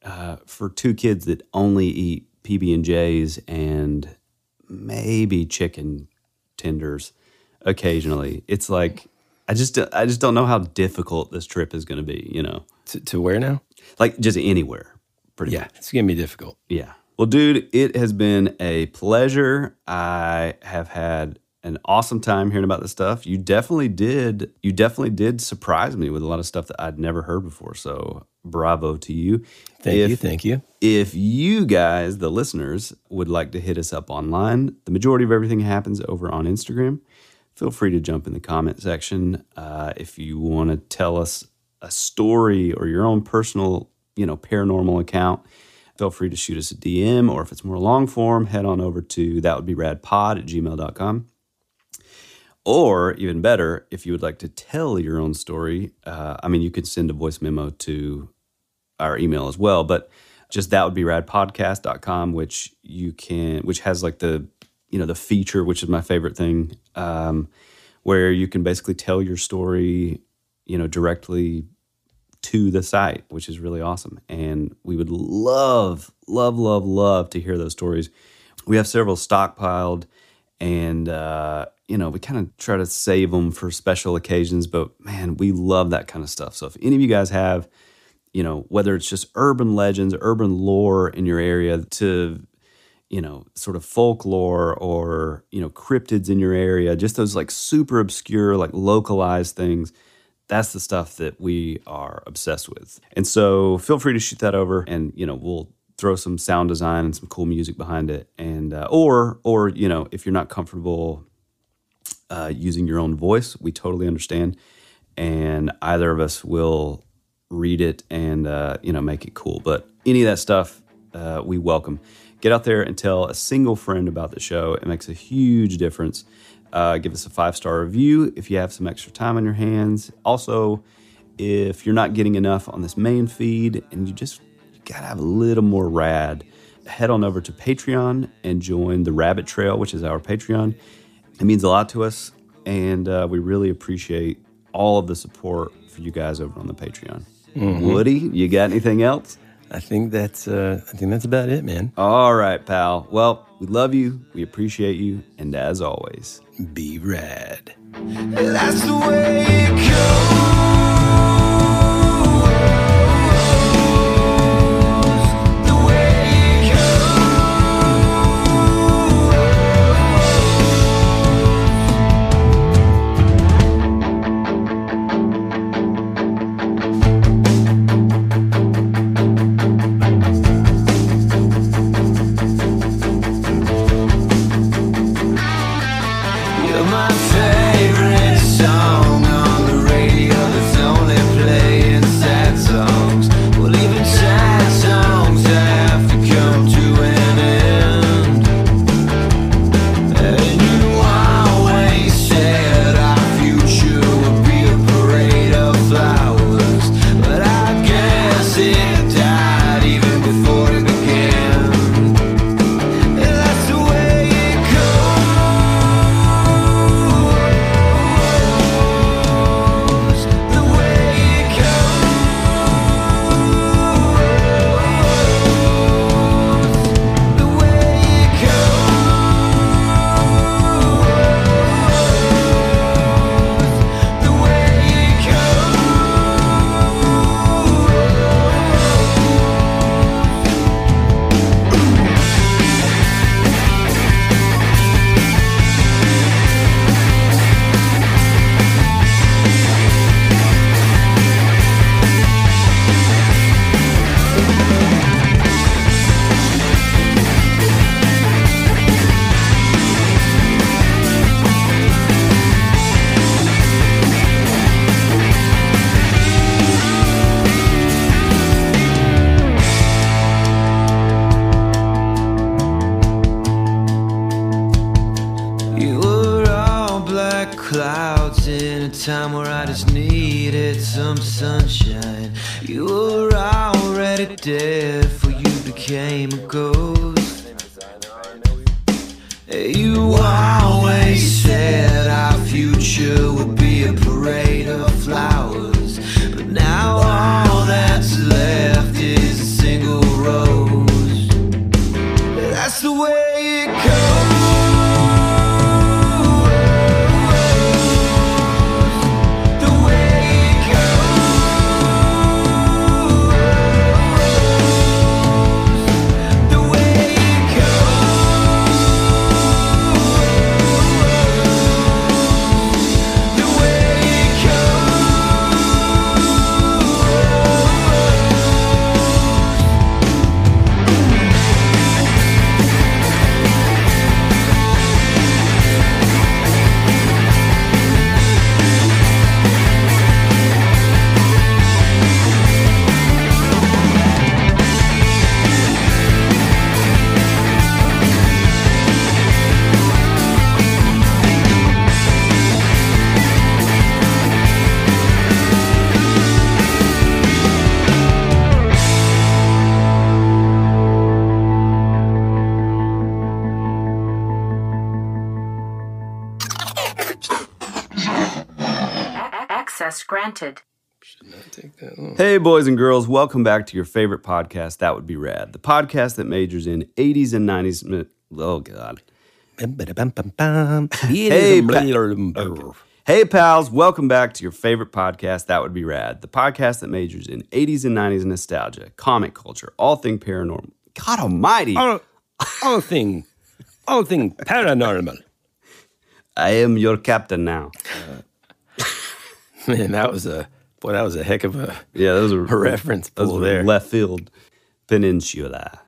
Uh, for two kids that only eat PB and J's and maybe chicken tenders occasionally, it's like I just I just don't know how difficult this trip is going to be. You know, To, to where now? like just anywhere. Pretty Yeah, much. it's gonna be difficult. Yeah. Well, dude, it has been a pleasure. I have had an awesome time hearing about this stuff. You definitely did. You definitely did surprise me with a lot of stuff that I'd never heard before. So, bravo to you. Thank If- you, thank you. If you guys, the listeners, would like to hit us up online, the majority of everything happens over on Instagram. Feel free to jump in the comment section uh, if you want to tell us a story or your own personal, you know, paranormal account. Feel free to shoot us a DM, or if it's more long form, head on over to that would be radpod at gmail.com. Or even better, if you would like to tell your own story, uh, I mean, you could send a voice memo to our email as well, but just that would be radpodcast.com, which you can, which has like the, you know, the feature, which is my favorite thing, um, where you can basically tell your story, you know, directly to the site, which is really awesome. And we would love, love, love, love to hear those stories. We have several stockpiled, and uh, you know, we kind of try to save them for special occasions. But man, we love that kind of stuff. So if any of you guys have, you know, whether it's just urban legends, urban lore in your area, to you know, sort of folklore or you know, cryptids in your area, just those like super obscure, like localized things that's the stuff that we are obsessed with. And so feel free to shoot that over and, you know, we'll throw some sound design and some cool music behind it. And, uh, or, or, you know, if you're not comfortable uh, using your own voice, we totally understand. And either of us will read it and, uh, you know, make it cool. But any of that stuff, uh, we welcome. Get out there and tell a single friend about the show. It makes a huge difference. Uh, give us a five star review if you have some extra time on your hands. Also, if you're not getting enough on this main feed and you just you gotta have a little more rad, head on over to Patreon and join the Rabbit Trail, which is our Patreon. It means a lot to us, and uh, we really appreciate all of the support for you guys over on the Patreon. Mhm. Woody, you got anything else? I think that's uh, I think that's about it, man. All right, pal. Well, we love you, we appreciate you, and as always, be rad. That's the way it goes. Boys and girls, welcome back to your favorite podcast. That would be rad. The podcast that majors in 80s and 90s. Oh, God. Hey, pa- Hey, pals, welcome back to your favorite podcast. That would be rad. The podcast that majors in 80s and 90s nostalgia, comic culture, all thing paranormal. God almighty. All, all thing, all thing paranormal. I am your captain now. *laughs* Man, that was a boy. That was a heck of a Yeah, that was a, *laughs* a reference pool there. Left field peninsula.